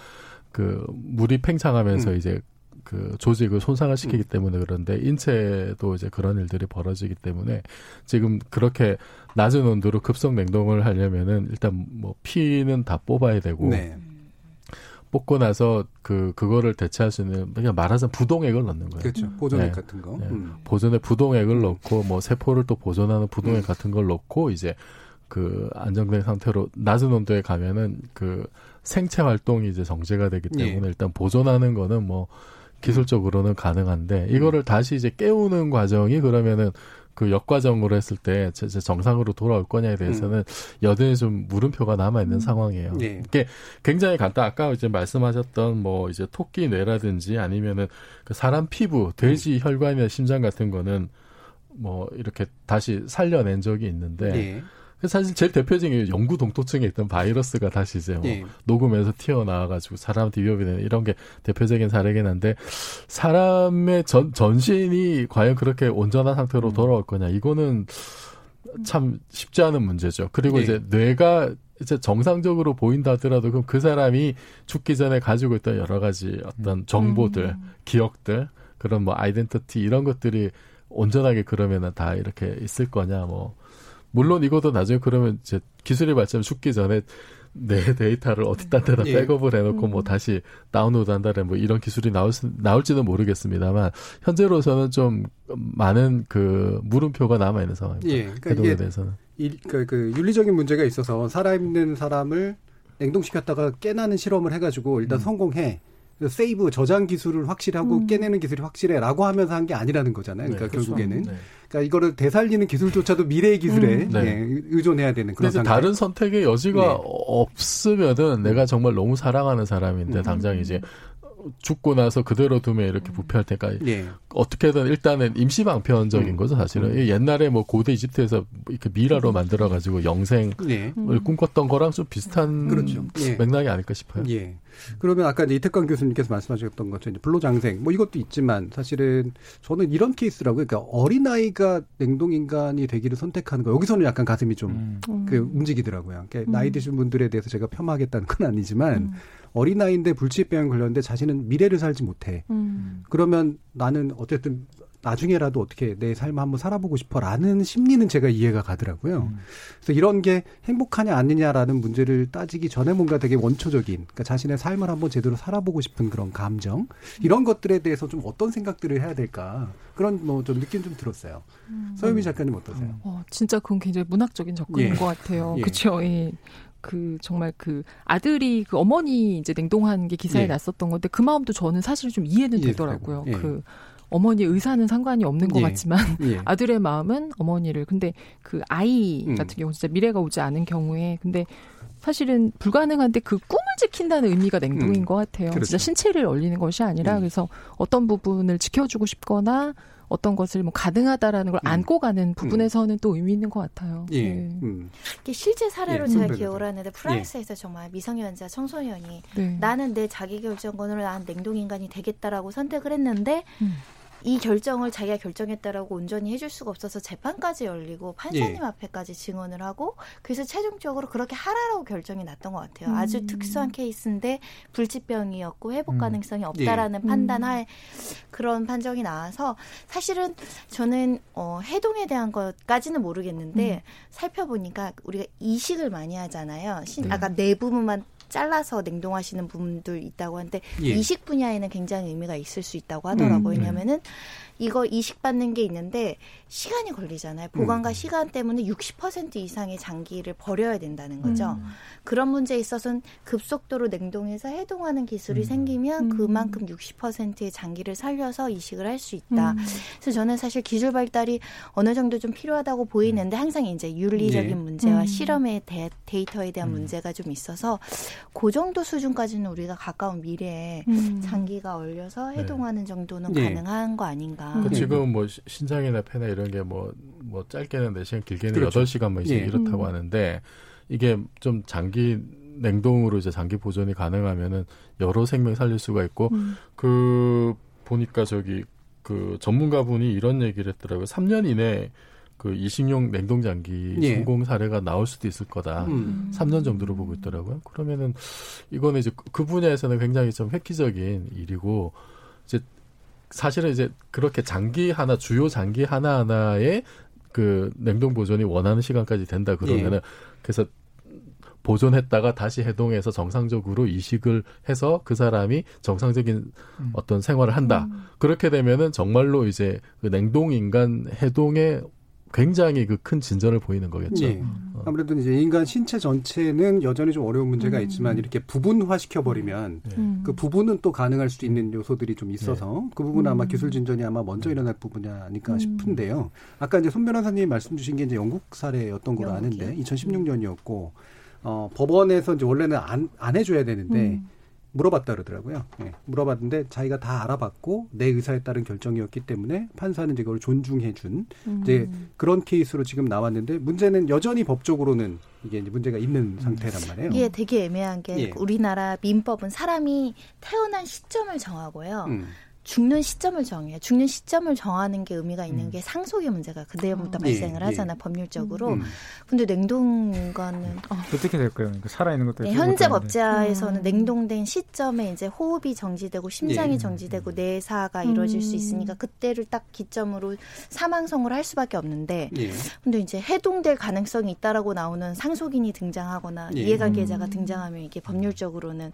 그 물이 팽창하면서 음. 이제 그 조직을 손상을 시키기 음. 때문에 그런데 인체도 이제 그런 일들이 벌어지기 때문에 지금 그렇게 낮은 온도로 급속 냉동을 하려면은 일단 뭐 피는 다 뽑아야 되고 네. 뽑고 나서 그 그거를 대체할 수 있는 그냥 말하자면 부동액을 넣는 거예요. 그렇죠. 보존액 네. 같은 거. 네. 음. 보존액 부동액을 넣고 뭐 세포를 또 보존하는 부동액 음. 같은 걸 넣고 이제 그 안정된 상태로 낮은 온도에 가면은 그 생체 활동이 이제 정제가 되기 때문에 예. 일단 보존하는 거는 뭐 기술적으로는 가능한데 이거를 다시 이제 깨우는 과정이 그러면은 그 역과정으로 했을 때 정상으로 돌아올 거냐에 대해서는 음. 여전히 좀 물음표가 남아 있는 음. 상황이에요. 네. 이게 굉장히 간단. 아까 이제 말씀하셨던 뭐 이제 토끼 뇌라든지 아니면은 그 사람 피부, 돼지 음. 혈관이나 심장 같은 거는 뭐 이렇게 다시 살려낸 적이 있는데. 네. 사실 제일 대표적인 영구 동토층에 있던 바이러스가 다시 이제 뭐 네. 녹으면서 튀어나와가지고 사람한테 위협이 되는 이런 게 대표적인 사례긴 한데 사람의 전, 전신이 과연 그렇게 온전한 상태로 음. 돌아올 거냐 이거는 참 쉽지 않은 문제죠. 그리고 네. 이제 뇌가 이제 정상적으로 보인다 하더라도 그럼 그 사람이 죽기 전에 가지고 있던 여러 가지 어떤 음. 정보들, 음. 기억들, 그런 뭐 아이덴티티 이런 것들이 온전하게 그러면은 다 이렇게 있을 거냐 뭐 물론 이것도 나중에 그러면 이제 기술이 발전 죽기 전에 내 [laughs] 데이터를 어디 딴 데다 예. 백업을 해놓고 뭐 음. 다시 다운로드 한다는 뭐 이런 기술이 나올 수, 나올지는 모르겠습니다만 현재로서는 좀 많은 그 물음표가 남아 있는 상황입니다. 예. 그러니까 해동에 대해서는 일, 그, 그 윤리적인 문제가 있어서 살아있는 사람을 냉동시켰다가 깨나는 실험을 해가지고 일단 음. 성공해. 세이브 저장 기술을 확실하고 음. 깨내는 기술이 확실해라고 하면서 한 게 아니라는 거잖아요. 그러니까 네, 그렇죠. 결국에는 네. 그러니까 이거를 되살리는 기술조차도 미래의 기술에 음. 네. 예, 의존해야 되는 그런 상태. 다른 선택의 여지가 네. 없으면은 내가 정말 너무 사랑하는 사람인데 음. 당장 이제 죽고 나서 그대로 두면 이렇게 부패할 테니까 예. 어떻게든 일단은 임시 방편적인 음. 거죠 사실은 음. 옛날에 뭐 고대 이집트에서 이렇게 미라로 만들어 가지고 영생을 예. 꿈꿨던 거랑 좀 비슷한 그렇죠. 예. 맥락이 아닐까 싶어요. 예. 그러면 아까 이제 이태광 교수님께서 말씀하셨던 것처럼 불로장생 뭐 이것도 있지만 사실은 저는 이런 케이스라고요. 그러니까 어린 아이가 냉동 인간이 되기를 선택하는 거 여기서는 약간 가슴이 좀그 음. 그 움직이더라고요. 그러니까 음. 나이 드신 분들에 대해서 제가 폄하하겠다는 건 아니지만. 음. 어린아이인데 불치병에 걸렸는데 자신은 미래를 살지 못해. 음. 그러면 나는 어쨌든 나중에라도 어떻게 내 삶을 한번 살아보고 싶어라는 심리는 제가 이해가 가더라고요. 음. 그래서 이런 게 행복하냐 아니냐라는 문제를 따지기 전에 뭔가 되게 원초적인, 그러니까 자신의 삶을 한번 제대로 살아보고 싶은 그런 감정 이런 것들에 대해서 좀 어떤 생각들을 해야 될까 그런 뭐 좀 느낌 좀 들었어요. 음. 서유미 작가님 어떠세요? 어, 진짜 그건 굉장히 문학적인 접근인 예. 것 같아요. 예. 그렇죠. 예. 그 정말 그 아들이 그 어머니 이제 냉동한 게 기사에 예. 났었던 건데 그 마음도 저는 사실 좀 이해는 되더라고요. 예. 그 어머니 의사는 상관이 없는 것 예. 같지만 [laughs] 예. 아들의 마음은 어머니를 근데 그 아이 음. 같은 경우 진짜 미래가 오지 않은 경우에 근데 사실은 불가능한데 그 꿈을 지킨다는 의미가 냉동인 음. 것 같아요. 그렇죠. 진짜 신체를 얼리는 것이 아니라 음. 그래서 어떤 부분을 지켜주고 싶거나 어떤 것을 뭐 가능하다라는 걸 음. 안고 가는 부분에서는 음. 또 의미 있는 것 같아요. 예. 네. 음. 이게 실제 사례로 예. 제가 기억을 하는데 프랑스에서 예. 정말 미성년자 청소년이 네. 나는 내 자기 결정권으로 난 냉동 인간이 되겠다라고 선택을 했는데 음. 이 결정을 자기가 결정했다라고 온전히 해줄 수가 없어서 재판까지 열리고 판사님 예. 앞에까지 증언을 하고 그래서 최종적으로 그렇게 하라라고 결정이 났던 것 같아요. 음. 아주 특수한 케이스인데 불치병이었고 회복 음. 가능성이 없다라는 예. 판단할 그런 판정이 나와서 사실은 저는 어, 해동에 대한 것까지는 모르겠는데 음. 살펴보니까 우리가 이식을 많이 하잖아요. 신, 네. 아까 내 부분만 잘라서 냉동하시는 분들 있다고 하는데 예. 이식 분야에는 굉장히 의미가 있을 수 있다고 하더라고요. 음, 네. 왜냐면은 이거 이식받는 게 있는데 시간이 걸리잖아요. 보관과 음. 시간 때문에 60% 이상의 장기를 버려야 된다는 거죠. 음. 그런 문제에 있어서는 급속도로 냉동해서 해동하는 기술이 음. 생기면 음. 그만큼 60%의 장기를 살려서 이식을 할 수 있다. 음. 그래서 저는 사실 기술 발달이 어느 정도 좀 필요하다고 보이는데 항상 이제 윤리적인 네. 문제와 음. 실험의 데, 데이터에 대한 문제가 좀 있어서 그 정도 수준까지는 우리가 가까운 미래에 장기가 얼려서 네. 해동하는 정도는 네. 가능한 거 아닌가. 그 지금 뭐 신장이나 폐나 이런 게 뭐뭐 뭐 짧게는 4시간 길게는 그렇죠. 8시간 뭐 이제 예. 이렇다고 음. 하는데 이게 좀 장기 냉동으로 이제 장기 보존이 가능하면은 여러 생명 살릴 수가 있고 음. 그 보니까 저기 그 전문가분이 이런 얘기를 했더라고요. 3년 이내 그 이식용 냉동 장기 예. 성공 사례가 나올 수도 있을 거다. 음. 3년 정도로 보고 있더라고요. 그러면은 이거는 이제 그 분야에서는 굉장히 좀 획기적인 일이고 이제 사실은 이제 그렇게 장기 하나 주요 장기 하나 하나에 그 냉동 보존이 원하는 시간까지 된다 그러면은 예. 그래서 보존했다가 다시 해동해서 정상적으로 이식을 해서 그 사람이 정상적인 음. 어떤 생활을 한다. 음. 그렇게 되면은 정말로 이제 그 냉동 인간 해동의 굉장히 그 큰 진전을 보이는 거겠죠. 네. 어. 아무래도 이제 인간 신체 전체는 여전히 좀 어려운 문제가 음. 있지만 이렇게 부분화 시켜버리면 네. 음. 그 부분은 또 가능할 수도 있는 요소들이 좀 있어서 네. 그 부분은 아마 음. 기술 진전이 아마 먼저 네. 일어날 부분이 아닐까 음. 싶은데요. 아까 이제 손 변호사님이 말씀 주신 게 이제 영국 사례였던 걸로 아는데 2016년이었고 어, 법원에서 이제 원래는 안, 안 해줘야 되는데 음. 물어봤다 그러더라고요. 네. 물어봤는데 자기가 다 알아봤고 내 의사에 따른 결정이었기 때문에 판사는 이제 그걸 존중해준 음. 이제 그런 케이스로 지금 나왔는데 문제는 여전히 법적으로는 이게 이제 문제가 있는 상태란 말이에요. 이게 되게 애매한 게 예. 우리나라 민법은 사람이 태어난 시점을 정하고요. 음. 죽는 시점을 정해요. 죽는 시점을 정하는 게 의미가 있는 음. 게 상속의 문제가 그때부터 어. 발생을 예, 하잖아 예. 법률적으로. 음. 근데 냉동인간은 어. 떻게 될까요? 그러니까 살아 있는 것도 네, 현재 법제에서는 음. 냉동된 시점에 이제 호흡이 정지되고 심장이 예. 정지되고 내사가 이루어질 수 음. 있으니까 그때를 딱 기점으로 사망성을 할 수밖에 없는데. 예. 근데 이제 해동될 가능성이 있다라고 나오는 상속인이 등장하거나 예. 이해관계자가 음. 등장하면 이게 법률적으로는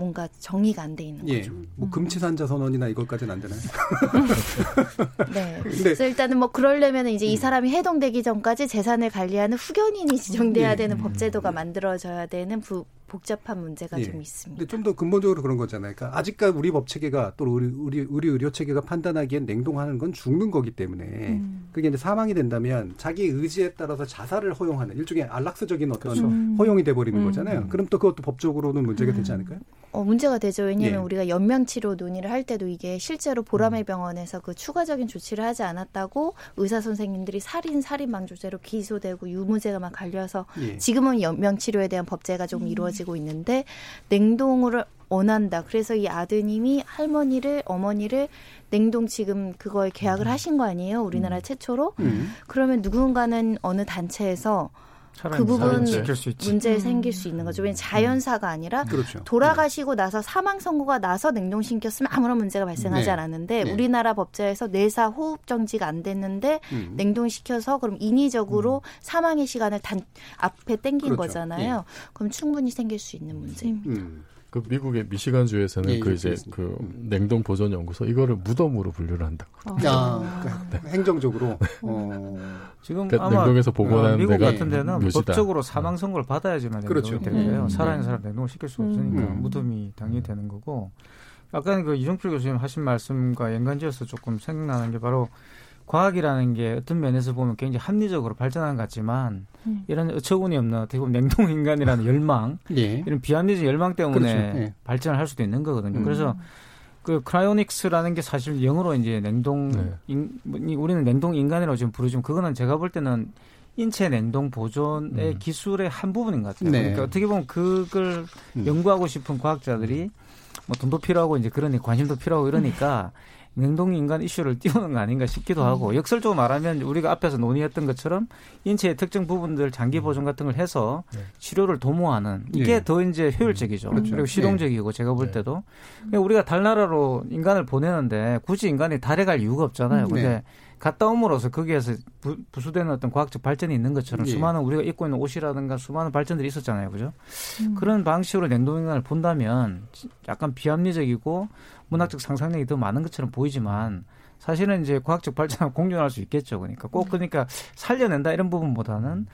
뭔가 정의가 안 돼 있는 예. 거죠. 뭐 음. 금치산자 선언이나 이것까지는 안 되나요? [laughs] 네. 그래서 일단은 뭐 그러려면 이제 음. 이 사람이 해동되기 전까지 재산을 관리하는 후견인이 지정돼야 예. 되는 음. 법제도가 만들어져야 되는 부, 복잡한 문제가 예. 좀 있습니다. 근데 좀 더 근본적으로 그런 거잖아요. 그러니까 아직까지 우리 법 체계가 또 우리 우리 우리 의료 체계가 판단하기엔 냉동하는 건 죽는 거기 때문에 음. 그게 이제 사망이 된다면 자기 의지에 따라서 자살을 허용하는 일종의 안락사적인 어떤 그렇죠. 허용이 돼 버리는 음. 거잖아요. 그럼 또 그것도 법적으로는 문제가 되지 음. 않을까요? 어, 문제가 되죠. 왜냐하면 예. 우리가 연명 치료 논의를 할 때도 이게 실제로 보라매 음. 병원에서 그 추가적인 조치를 하지 않았다고 의사 선생님들이 살인 살인 방 조죄로 기소되고 유무죄가 막 갈려서 예. 지금은 연명 치료에 대한 법제가 좀 음. 이루어지고 있는데 냉동을 원한다. 그래서 이 아드님이 할머니를 어머니를 냉동 지금 그거에 계약을 음. 하신 거 아니에요? 우리나라 음. 최초로. 음. 그러면 누군가는 어느 단체에서 그 부분 문제 음. 생길 수 있는 거죠. 왜냐면 자연사가 아니라 그렇죠. 돌아가시고 네. 나서 사망 선고가 나서 냉동시켰으면 아무런 문제가 발생하지 네. 않았는데 네. 우리나라 법제에서 뇌사 호흡 정지가 안 됐는데 음. 냉동시켜서 그럼 인위적으로 음. 사망의 시간을 단 앞에 땡긴 그렇죠. 거잖아요. 예. 그럼 충분히 생길 수 있는 문제입니다. 음. 그 미국의 미시간 주에서는 예, 그 이제 그 음. 냉동 보존 연구소 이거를 무덤으로 분류를 한다고. 아, 그러니까 네. 행정적으로 어. 지금 그러니까 아마 냉동에서 보관하는 미국 데가 같은 데는 묘지다. 법적으로 사망 선고를 받아야지만 그렇죠. 될 거예요. 음. 살아있는 사람 냉동을 시킬 수 없으니까 음. 무덤이 당연히 되는 거고. 아까 그 이종필 교수님 하신 말씀과 연관지어서 조금 생각나는 게 바로 과학이라는 게 어떤 면에서 보면 굉장히 합리적으로 발전한 것 같지만 음. 이런 어처구니 없는 어떻게 보면 냉동 인간이라는 열망 [laughs] 예. 이런 비합리적 열망 때문에 그렇죠. 예. 발전을 할 수도 있는 거거든요. 음. 그래서 그 크라이오닉스라는 게 사실 영어로 이제 냉동 네. 인, 우리는 냉동 인간이라고 지금 부르지만 그거는 제가 볼 때는 인체 냉동 보존의 음. 기술의 한 부분인 것 같아요. 네. 그러니까 어떻게 보면 그걸 음. 연구하고 싶은 과학자들이 뭐 돈도 필요하고 이제 그러니 관심도 필요하고 이러니까 [laughs] 냉동 인간 이슈를 띄우는 거 아닌가 싶기도 하고 음. 역설적으로 말하면 우리가 앞에서 논의했던 것처럼 인체의 특정 부분들 장기 음. 보존 같은 걸 해서 네. 치료를 도모하는 이게 네. 더 이제 효율적이죠. 그렇죠. 그리고 실용적이고 네. 제가 볼 네. 때도 그러니까 우리가 달나라로 인간을 보내는데 굳이 인간이 달에 갈 이유가 없잖아요. 네. 근데 갔다 옴으로써 거기에서 부, 수되는 어떤 과학적 발전이 있는 것처럼 예. 수많은 우리가 입고 있는 옷이라든가 수많은 발전들이 있었잖아요. 그죠? 음. 그런 방식으로 냉동인간을 본다면 약간 비합리적이고 문학적 상상력이 더 많은 것처럼 보이지만 사실은 이제 과학적 발전을 공존할 수 있겠죠. 그러니까 꼭 음. 그러니까 살려낸다 이런 부분보다는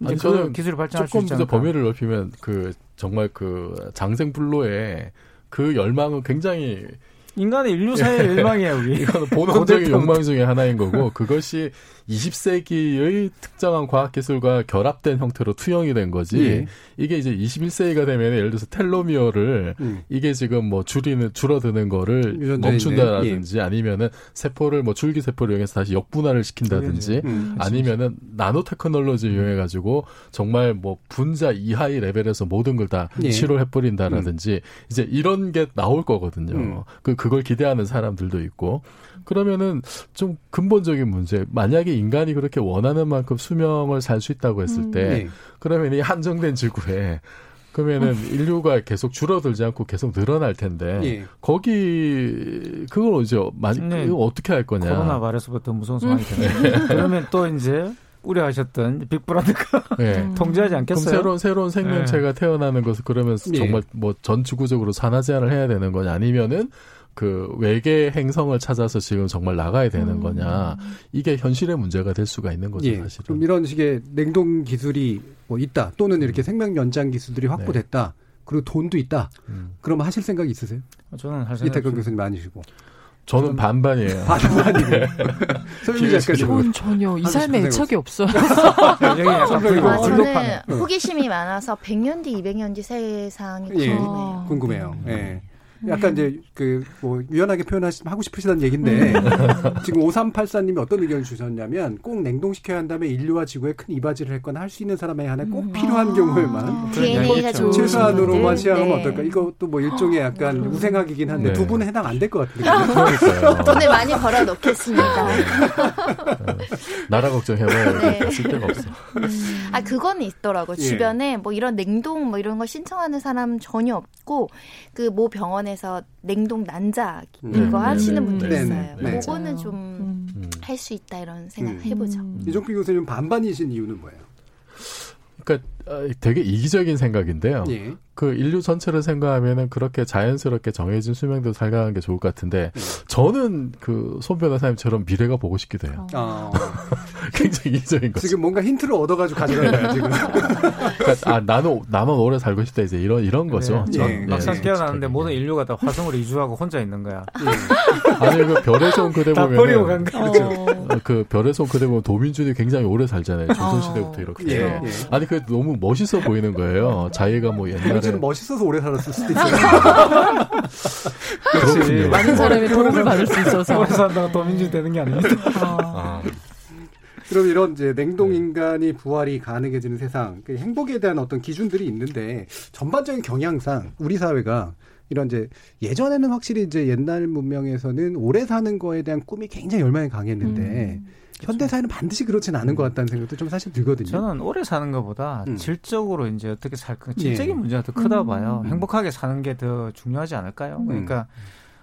이제 그 기술을 발전할 수 있지 않을까. 범위를 넓히면 그 정말 그 장생불로의 그 열망은 굉장히 인간의 인류사의 [laughs] 예. 열망이에요, 우리. 이거는 본능적인 욕망 중에 하나인 거고, 그것이 20세기의 특정한 과학기술과 결합된 형태로 투영이 된 거지, 예. 이게 이제 21세기가 되면 예를 들어서 텔로미어를 음. 이게 지금 뭐 줄이는, 줄어드는 거를 멈춘다든지 예. 아니면은 세포를 뭐 줄기세포를 이용해서 다시 역분화를 시킨다든지 음. 아니면은 나노 테크놀로지 이용해가지고 정말 뭐 분자 이하의 레벨에서 모든 걸다 예. 치료해버린다라든지 음. 이제 이런 게 나올 거거든요. 음. 그 그걸 기대하는 사람들도 있고 그러면은 좀 근본적인 문제 만약에 인간이 그렇게 원하는 만큼 수명을 살 수 있다고 했을 음. 때 네. 그러면 이 한정된 지구에 그러면은 음. 인류가 계속 줄어들지 않고 계속 늘어날 텐데 예. 거기 그걸 이제 많이 네. 어떻게 할 거냐 코로나 바이러스부터 무서운 상황이 되네 [laughs] 그러면 또 이제 우려하셨던 빅브라더가 네. [laughs] 통제하지 않겠어요? 그럼 새로운 새로운 생명체가 네. 태어나는 것을 그러면 예. 정말 뭐 전 지구적으로 산화 제한을 해야 되는 거냐 아니면은 그 외계 행성을 찾아서 지금 정말 나가야 되는 음. 거냐 이게 현실의 문제가 될 수가 있는 거죠 예. 사실은. 그럼 이런 식의 냉동 기술이 뭐 있다 또는 이렇게 음. 생명 연장 기술들이 확보됐다 네. 그리고 돈도 있다. 음. 그러면 하실 생각 있으세요? 저는 할 생각 이태근 교수님 많으시고. 저는 반반이에요. [laughs] 반반이고. [laughs] 설미 작가님. 전혀 이 삶에 애착이 없어요. [laughs] 아, 저는 호기심이 많아서 100년 뒤, 200년 뒤 세상이 예, 궁금해요. 궁금해요. 예. 약간 이제 그 뭐 유연하게 표현하고 싶으시다는 얘기인데 음. 지금 5384님이 어떤 의견을 주셨냐면 꼭 냉동시켜야 한다면 인류와 지구에 큰 이바지를 했거나 할 수 있는 사람에 한해 꼭 음. 필요한 아. 경우에만 DNA가 좋은 최소한으로만 시행하면 네. 어떨까? 이것도 뭐 일종의 약간 음. 우생학이긴 한데 네. 두 분은 해당 안 될 것 같은데 [laughs] 돈을 많이 벌어 놓겠습니다. 네. 나라 걱정해봐야 네. 쓸데가 없어. 음. 아 그거는 있더라고 예. 주변에 뭐 이런 냉동 뭐 이런 거 신청하는 사람 전혀 없고 그모 병원에 병원에서 냉동 난자 음. 이거 음. 하시는 음. 분도 있어요. 네. 그거는 좀 할수 음. 있다 이런 생각 해보죠. 이종필 교수님 반반이신 이유는 뭐예요? 그러니까 어, 되게 이기적인 생각인데요. 예. 그 인류 전체를 생각하면은 그렇게 자연스럽게 정해진 수명도 살가는 게 좋을 것 같은데 음. 저는 그손 변호사님처럼 미래가 보고 싶기도 해요. 어. [laughs] 굉장히 이적인 거죠. 지금 뭔가 힌트를 얻어가지고 가져가요 지금. 그러니까, 아 나는 나만 오래 살고 싶다 이제 이런 이런 거죠. 네. 예. 막상 깨어나는데 모든 인류가 다 화성으로 이주하고 혼자 있는 거야. 예. 아니 그 별에서 온 그대 보면 버리고 간 거죠. 어. 그 별에서 온 그대 보면 도민준이 굉장히 오래 살잖아요. 조선 시대부터 이렇게. 예. 예. 아니 그 너무 멋있어 보이는 거예요. 자기가 뭐 옛날 에 사실은 멋있어서 오래 살았을 수도 있어요. 그렇지. 많은 사람이 도움을 받을 수 있어서. 오래 산다고 도민주 되는 게 아닙니다. 아. 그럼 이런 이제 냉동 인간이 부활이 가능해지는 세상, 그 행복에 대한 어떤 기준들이 있는데 전반적인 경향상 우리 사회가 이런 이제 예전에는 확실히 이제 옛날 문명에서는 오래 사는 거에 대한 꿈이 굉장히 열망이 강했는데 음. 현대 사회는 반드시 그렇지는 않은 것 같다는 생각도 좀 사실 들거든요. 저는 오래 사는 것보다 음. 질적으로 이제 어떻게 살까 질적인 예. 문제가 더 크다 음. 봐요. 음. 행복하게 사는 게 더 중요하지 않을까요? 음. 그러니까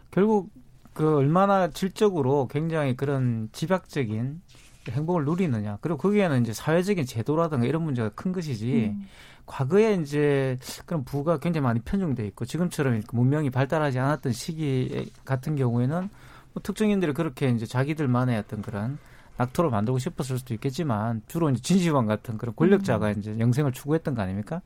결국 그 얼마나 질적으로 굉장히 그런 집약적인 행복을 누리느냐. 그리고 거기에는 이제 사회적인 제도라든가 이런 문제가 큰 것이지. 음. 과거에 이제 그런 부가 굉장히 많이 편중돼 있고 지금처럼 문명이 발달하지 않았던 시기 같은 경우에는 뭐 특정인들이 그렇게 이제 자기들만의 어떤 그런 낙토를 만들고 싶었을 수도 있겠지만 주로 이제 진시황 같은 그런 권력자가 음. 이제 영생을 추구했던 거 아닙니까?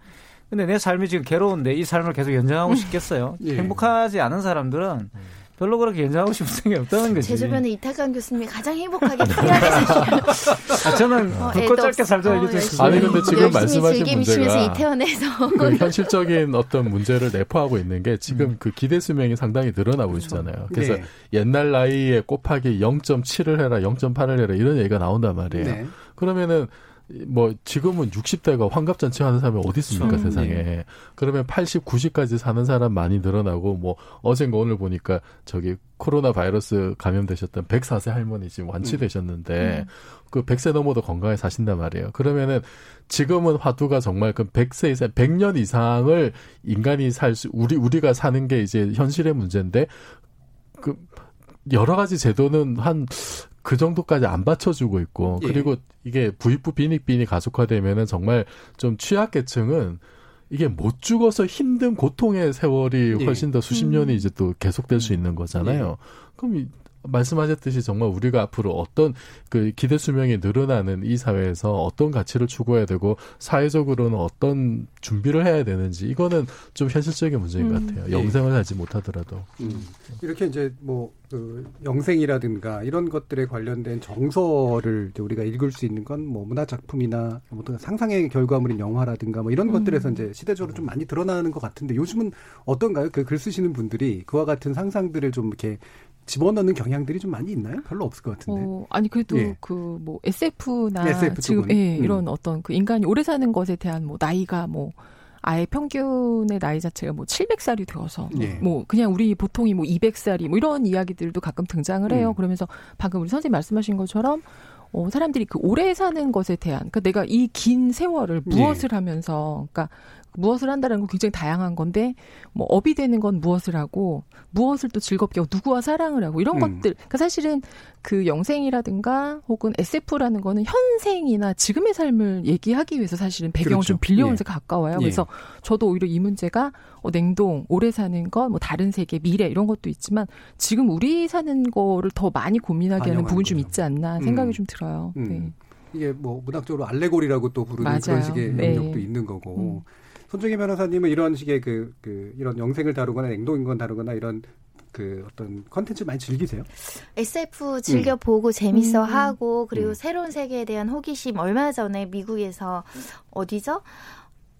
근데 내 삶이 지금 괴로운데 이 삶을 계속 연장하고 음. 싶겠어요? [laughs] 예. 행복하지 않은 사람들은 음. 별로 그렇게 연장하고 싶은 생각이 없다는 거지. 제 주변에 이태강 교수님이 가장 행복하게 아, 저는 어, 굵고 짧게 살자 어, 얘기 좀 아니 근데 지금 말씀하신 문제가 이태원에서 그 현실적인 어떤 문제를 내포하고 있는 게 지금 음. 그 기대 수명이 상당히 늘어나고 그렇죠. 있잖아요. 그래서 네. 옛날 나이에 곱하기 0.7을 해라, 0.8을 해라 이런 얘기가 나온단 말이에요. 네. 그러면은 뭐 지금은 60대가 환갑잔치 하는 사람이 어디 있습니까 음, 세상에 네. 그러면 80, 90까지 사는 사람 많이 늘어나고 뭐 어젠가 오늘 보니까 저기 코로나 바이러스 감염되셨던 104세 할머니 지금 완치되셨는데 음. 그 100세 넘어도 건강하게 사신단 말이에요. 그러면은 지금은 화두가 정말 그 100세 이상 100년 이상을 인간이 살 수 우리 우리가 사는 게 이제 현실의 문제인데 그 여러 가지 제도는 한 그 정도까지 안 받쳐주고 있고 예. 그리고 이게 부익부 빈익빈이 가속화되면은 정말 좀 취약계층은 이게 못 죽어서 힘든 고통의 세월이 예. 훨씬 더 수십 년이 음. 이제 또 계속될 수 있는 거잖아요. 예. 그럼 말씀하셨듯이 정말 우리가 앞으로 어떤 그 기대 수명이 늘어나는 이 사회에서 어떤 가치를 추구해야 되고 사회적으로는 어떤 준비를 해야 되는지 이거는 좀 현실적인 문제인 음. 것 같아요. 영생을 하지 못하더라도. 음. 이렇게 이제 뭐 그 영생이라든가 이런 것들에 관련된 정서를 이제 우리가 읽을 수 있는 건 뭐 문화 작품이나 어떤 상상의 결과물인 영화라든가 뭐 이런 음. 것들에서 이제 시대적으로 좀 많이 드러나는 것 같은데 요즘은 어떤가요? 그 글 쓰시는 분들이 그와 같은 상상들을 좀 이렇게 집어넣는 경향들이 좀 많이 있나요? 별로 없을 것 같은데. 어, 아니 그래도 예. 그뭐 SF나 SF 지금 예, 음. 이런 어떤 그 인간이 오래 사는 것에 대한 뭐 나이가 뭐 아예 평균의 나이 자체가 뭐 700살이 되어서 예. 뭐 그냥 우리 보통이 뭐 200살이 뭐 이런 이야기들도 가끔 등장을 해요. 음. 그러면서 방금 우리 선생님 말씀하신 것처럼 어, 사람들이 그 오래 사는 것에 대한, 그러니까 내가 이 긴 세월을 무엇을 예. 하면서, 그러니까 무엇을 한다는 건 굉장히 다양한 건데 뭐 업이 되는 건 무엇을 하고 무엇을 또 즐겁게 하고 누구와 사랑을 하고 이런 음. 것들 그러니까 사실은 그 영생이라든가 혹은 SF라는 거는 현생이나 지금의 삶을 얘기하기 위해서 사실은 배경을 그렇죠. 좀 빌려오면서 예. 가까워요. 그래서 예. 저도 오히려 이 문제가 어, 냉동, 오래 사는 것, 뭐 다른 세계, 미래 이런 것도 있지만 지금 우리 사는 거를 더 많이 고민하게 하는 부분이 좀 있지 않나 생각이 음. 좀 들어요. 음. 네. 이게 뭐 문학적으로 알레고리라고 또 부르는 맞아요. 그런 식의 네. 영역도 있는 거고. 음. 손정희 변호사님은 이런 식의 그, 그, 이런 영생을 다루거나 냉동인권 다루거나 이런 그 어떤 컨텐츠 많이 즐기세요? SF 즐겨 음. 보고 재밌어 음. 하고 그리고 음. 새로운 세계에 대한 호기심 얼마 전에 미국에서 어디죠?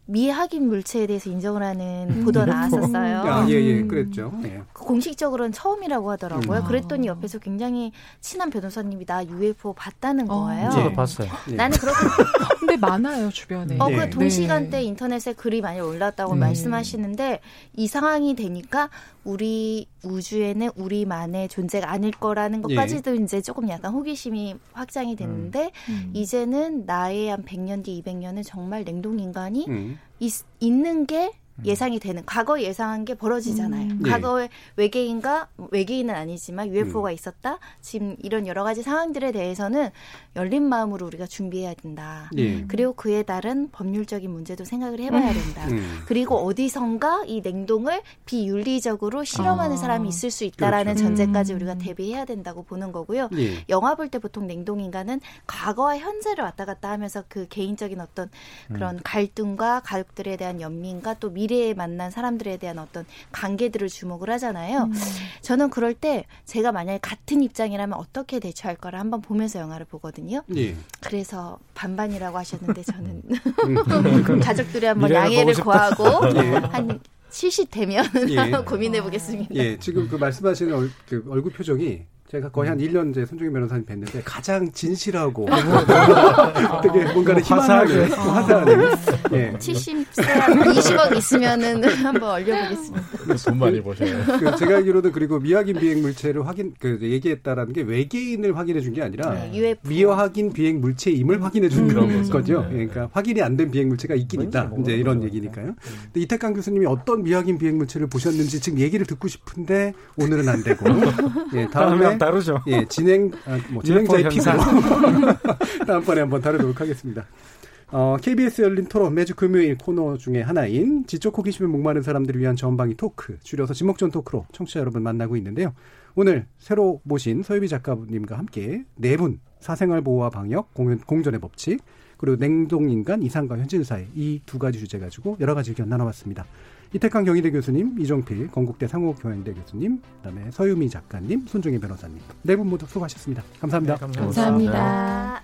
미확인 물체에 대해서 인정을 하는 음. 보도 나왔었어요. 아, 예, 예, 그랬죠. 예. 공식적으로는 처음이라고 하더라고요. 음. 그랬더니 옆에서 굉장히 친한 변호사님이 나 UFO 봤다는 어. 거예요. 저도 예. 봤어요. 예. 나는 그렇게. [laughs] 근데 많아요, 주변에. 어, 그 네. 동시간대 인터넷에 글이 많이 올랐다고 음. 말씀하시는데 이 상황이 되니까 우리 우주에는 우리만의 존재가 아닐 거라는 것까지도 예. 이제 조금 약간 호기심이 확장이 됐는데 음. 음. 이제는 나의 한 100년 뒤 200년은 정말 냉동 인간이 음. 있, 있는 게 음. 예상이 되는 과거 예상한 게 벌어지잖아요. 음. 과거에 외계인과 외계인은 아니지만 UFO가 음. 있었다. 지금 이런 여러 가지 상황들에 대해서는 열린 마음으로 우리가 준비해야 된다. 예. 그리고 그에 따른 법률적인 문제도 생각을 해봐야 된다. 음. 그리고 어디선가 이 냉동을 비윤리적으로 실험하는 아. 사람이 있을 수 있다라는 그렇죠. 전제까지 음. 우리가 대비해야 된다고 보는 거고요. 예. 영화 볼 때 보통 냉동 인간은 과거와 현재를 왔다 갔다 하면서 그 개인적인 어떤 그런 음. 갈등과 가족들에 대한 연민과 또 미 래에 만난 사람들에 대한 어떤 관계들을 주목을 하잖아요. 음. 저는 그럴 때 제가 만약에 같은 입장이라면 어떻게 대처할 거를 한번 보면서 영화를 보거든요. 예. 그래서 반반이라고 하셨는데 저는 음. [laughs] 가족들이 한번 양해를 구하고 [laughs] 예. 한 70되면 예. [laughs] 고민해 보겠습니다. 예, 지금 그 말씀하시는 얼, 그 얼굴 표정이 제가 거의 한 1년 이제 손종희 변호사님 뵀는데 가장 진실하고 [laughs] 되게 뭔가를 희망하게 화사하게 예. 70세 20억 있으면은 [laughs] 한번 얼려보겠습니다. 돈 많이 버셔요. 그 제가 알기로도 그리고 미확인 비행 물체를 확인 그 얘기했다라는 게 외계인을 확인해 준 게 아니라 네. 미확인 비행 물체임을 확인해 준 음. 거죠. 네. 그러니까 확인이 안 된 비행 물체가 있긴 있다. 이제 이런 얘기니까요. 근데 이태강 교수님이 어떤 미확인 비행 물체를 보셨는지 지금 얘기를 듣고 싶은데 오늘은 안 되고 [laughs] 예, 다음에 다르죠. 예, 진행 아, 뭐 진행자의 피부로 [laughs] 다음번에 한번 다루도록 하겠습니다. 어, KBS 열린 토론 매주 금요일 코너 중에 하나인 지적 호기심에 목마른 사람들을 위한 전방위 토크, 줄여서 지목전 토크로 청취자 여러분 만나고 있는데요. 오늘 새로 모신 서유비 작가님과 함께 네 분 사생활 보호와 방역, 공전의 법칙, 그리고 냉동인간 이상과 현실 사회 이두 가지 주제 가지고 여러 가지 의견 나눠봤습니다. 이태강 경희대 교수님, 이종필 건국대 상호교양대 교수님, 그다음에 서유미 작가님, 손종희 변호사님 네 분 모두 수고하셨습니다. 감사합니다. 네, 감사합니다. 감사합니다.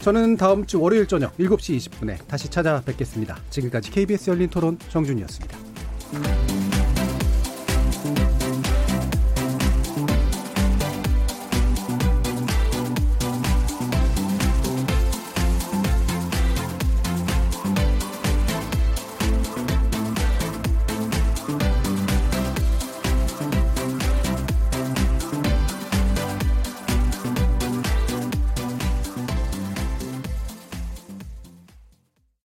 저는 다음 주 월요일 저녁 7시 20분에 다시 찾아뵙겠습니다. 지금까지 KBS 열린 토론 정준이었습니다.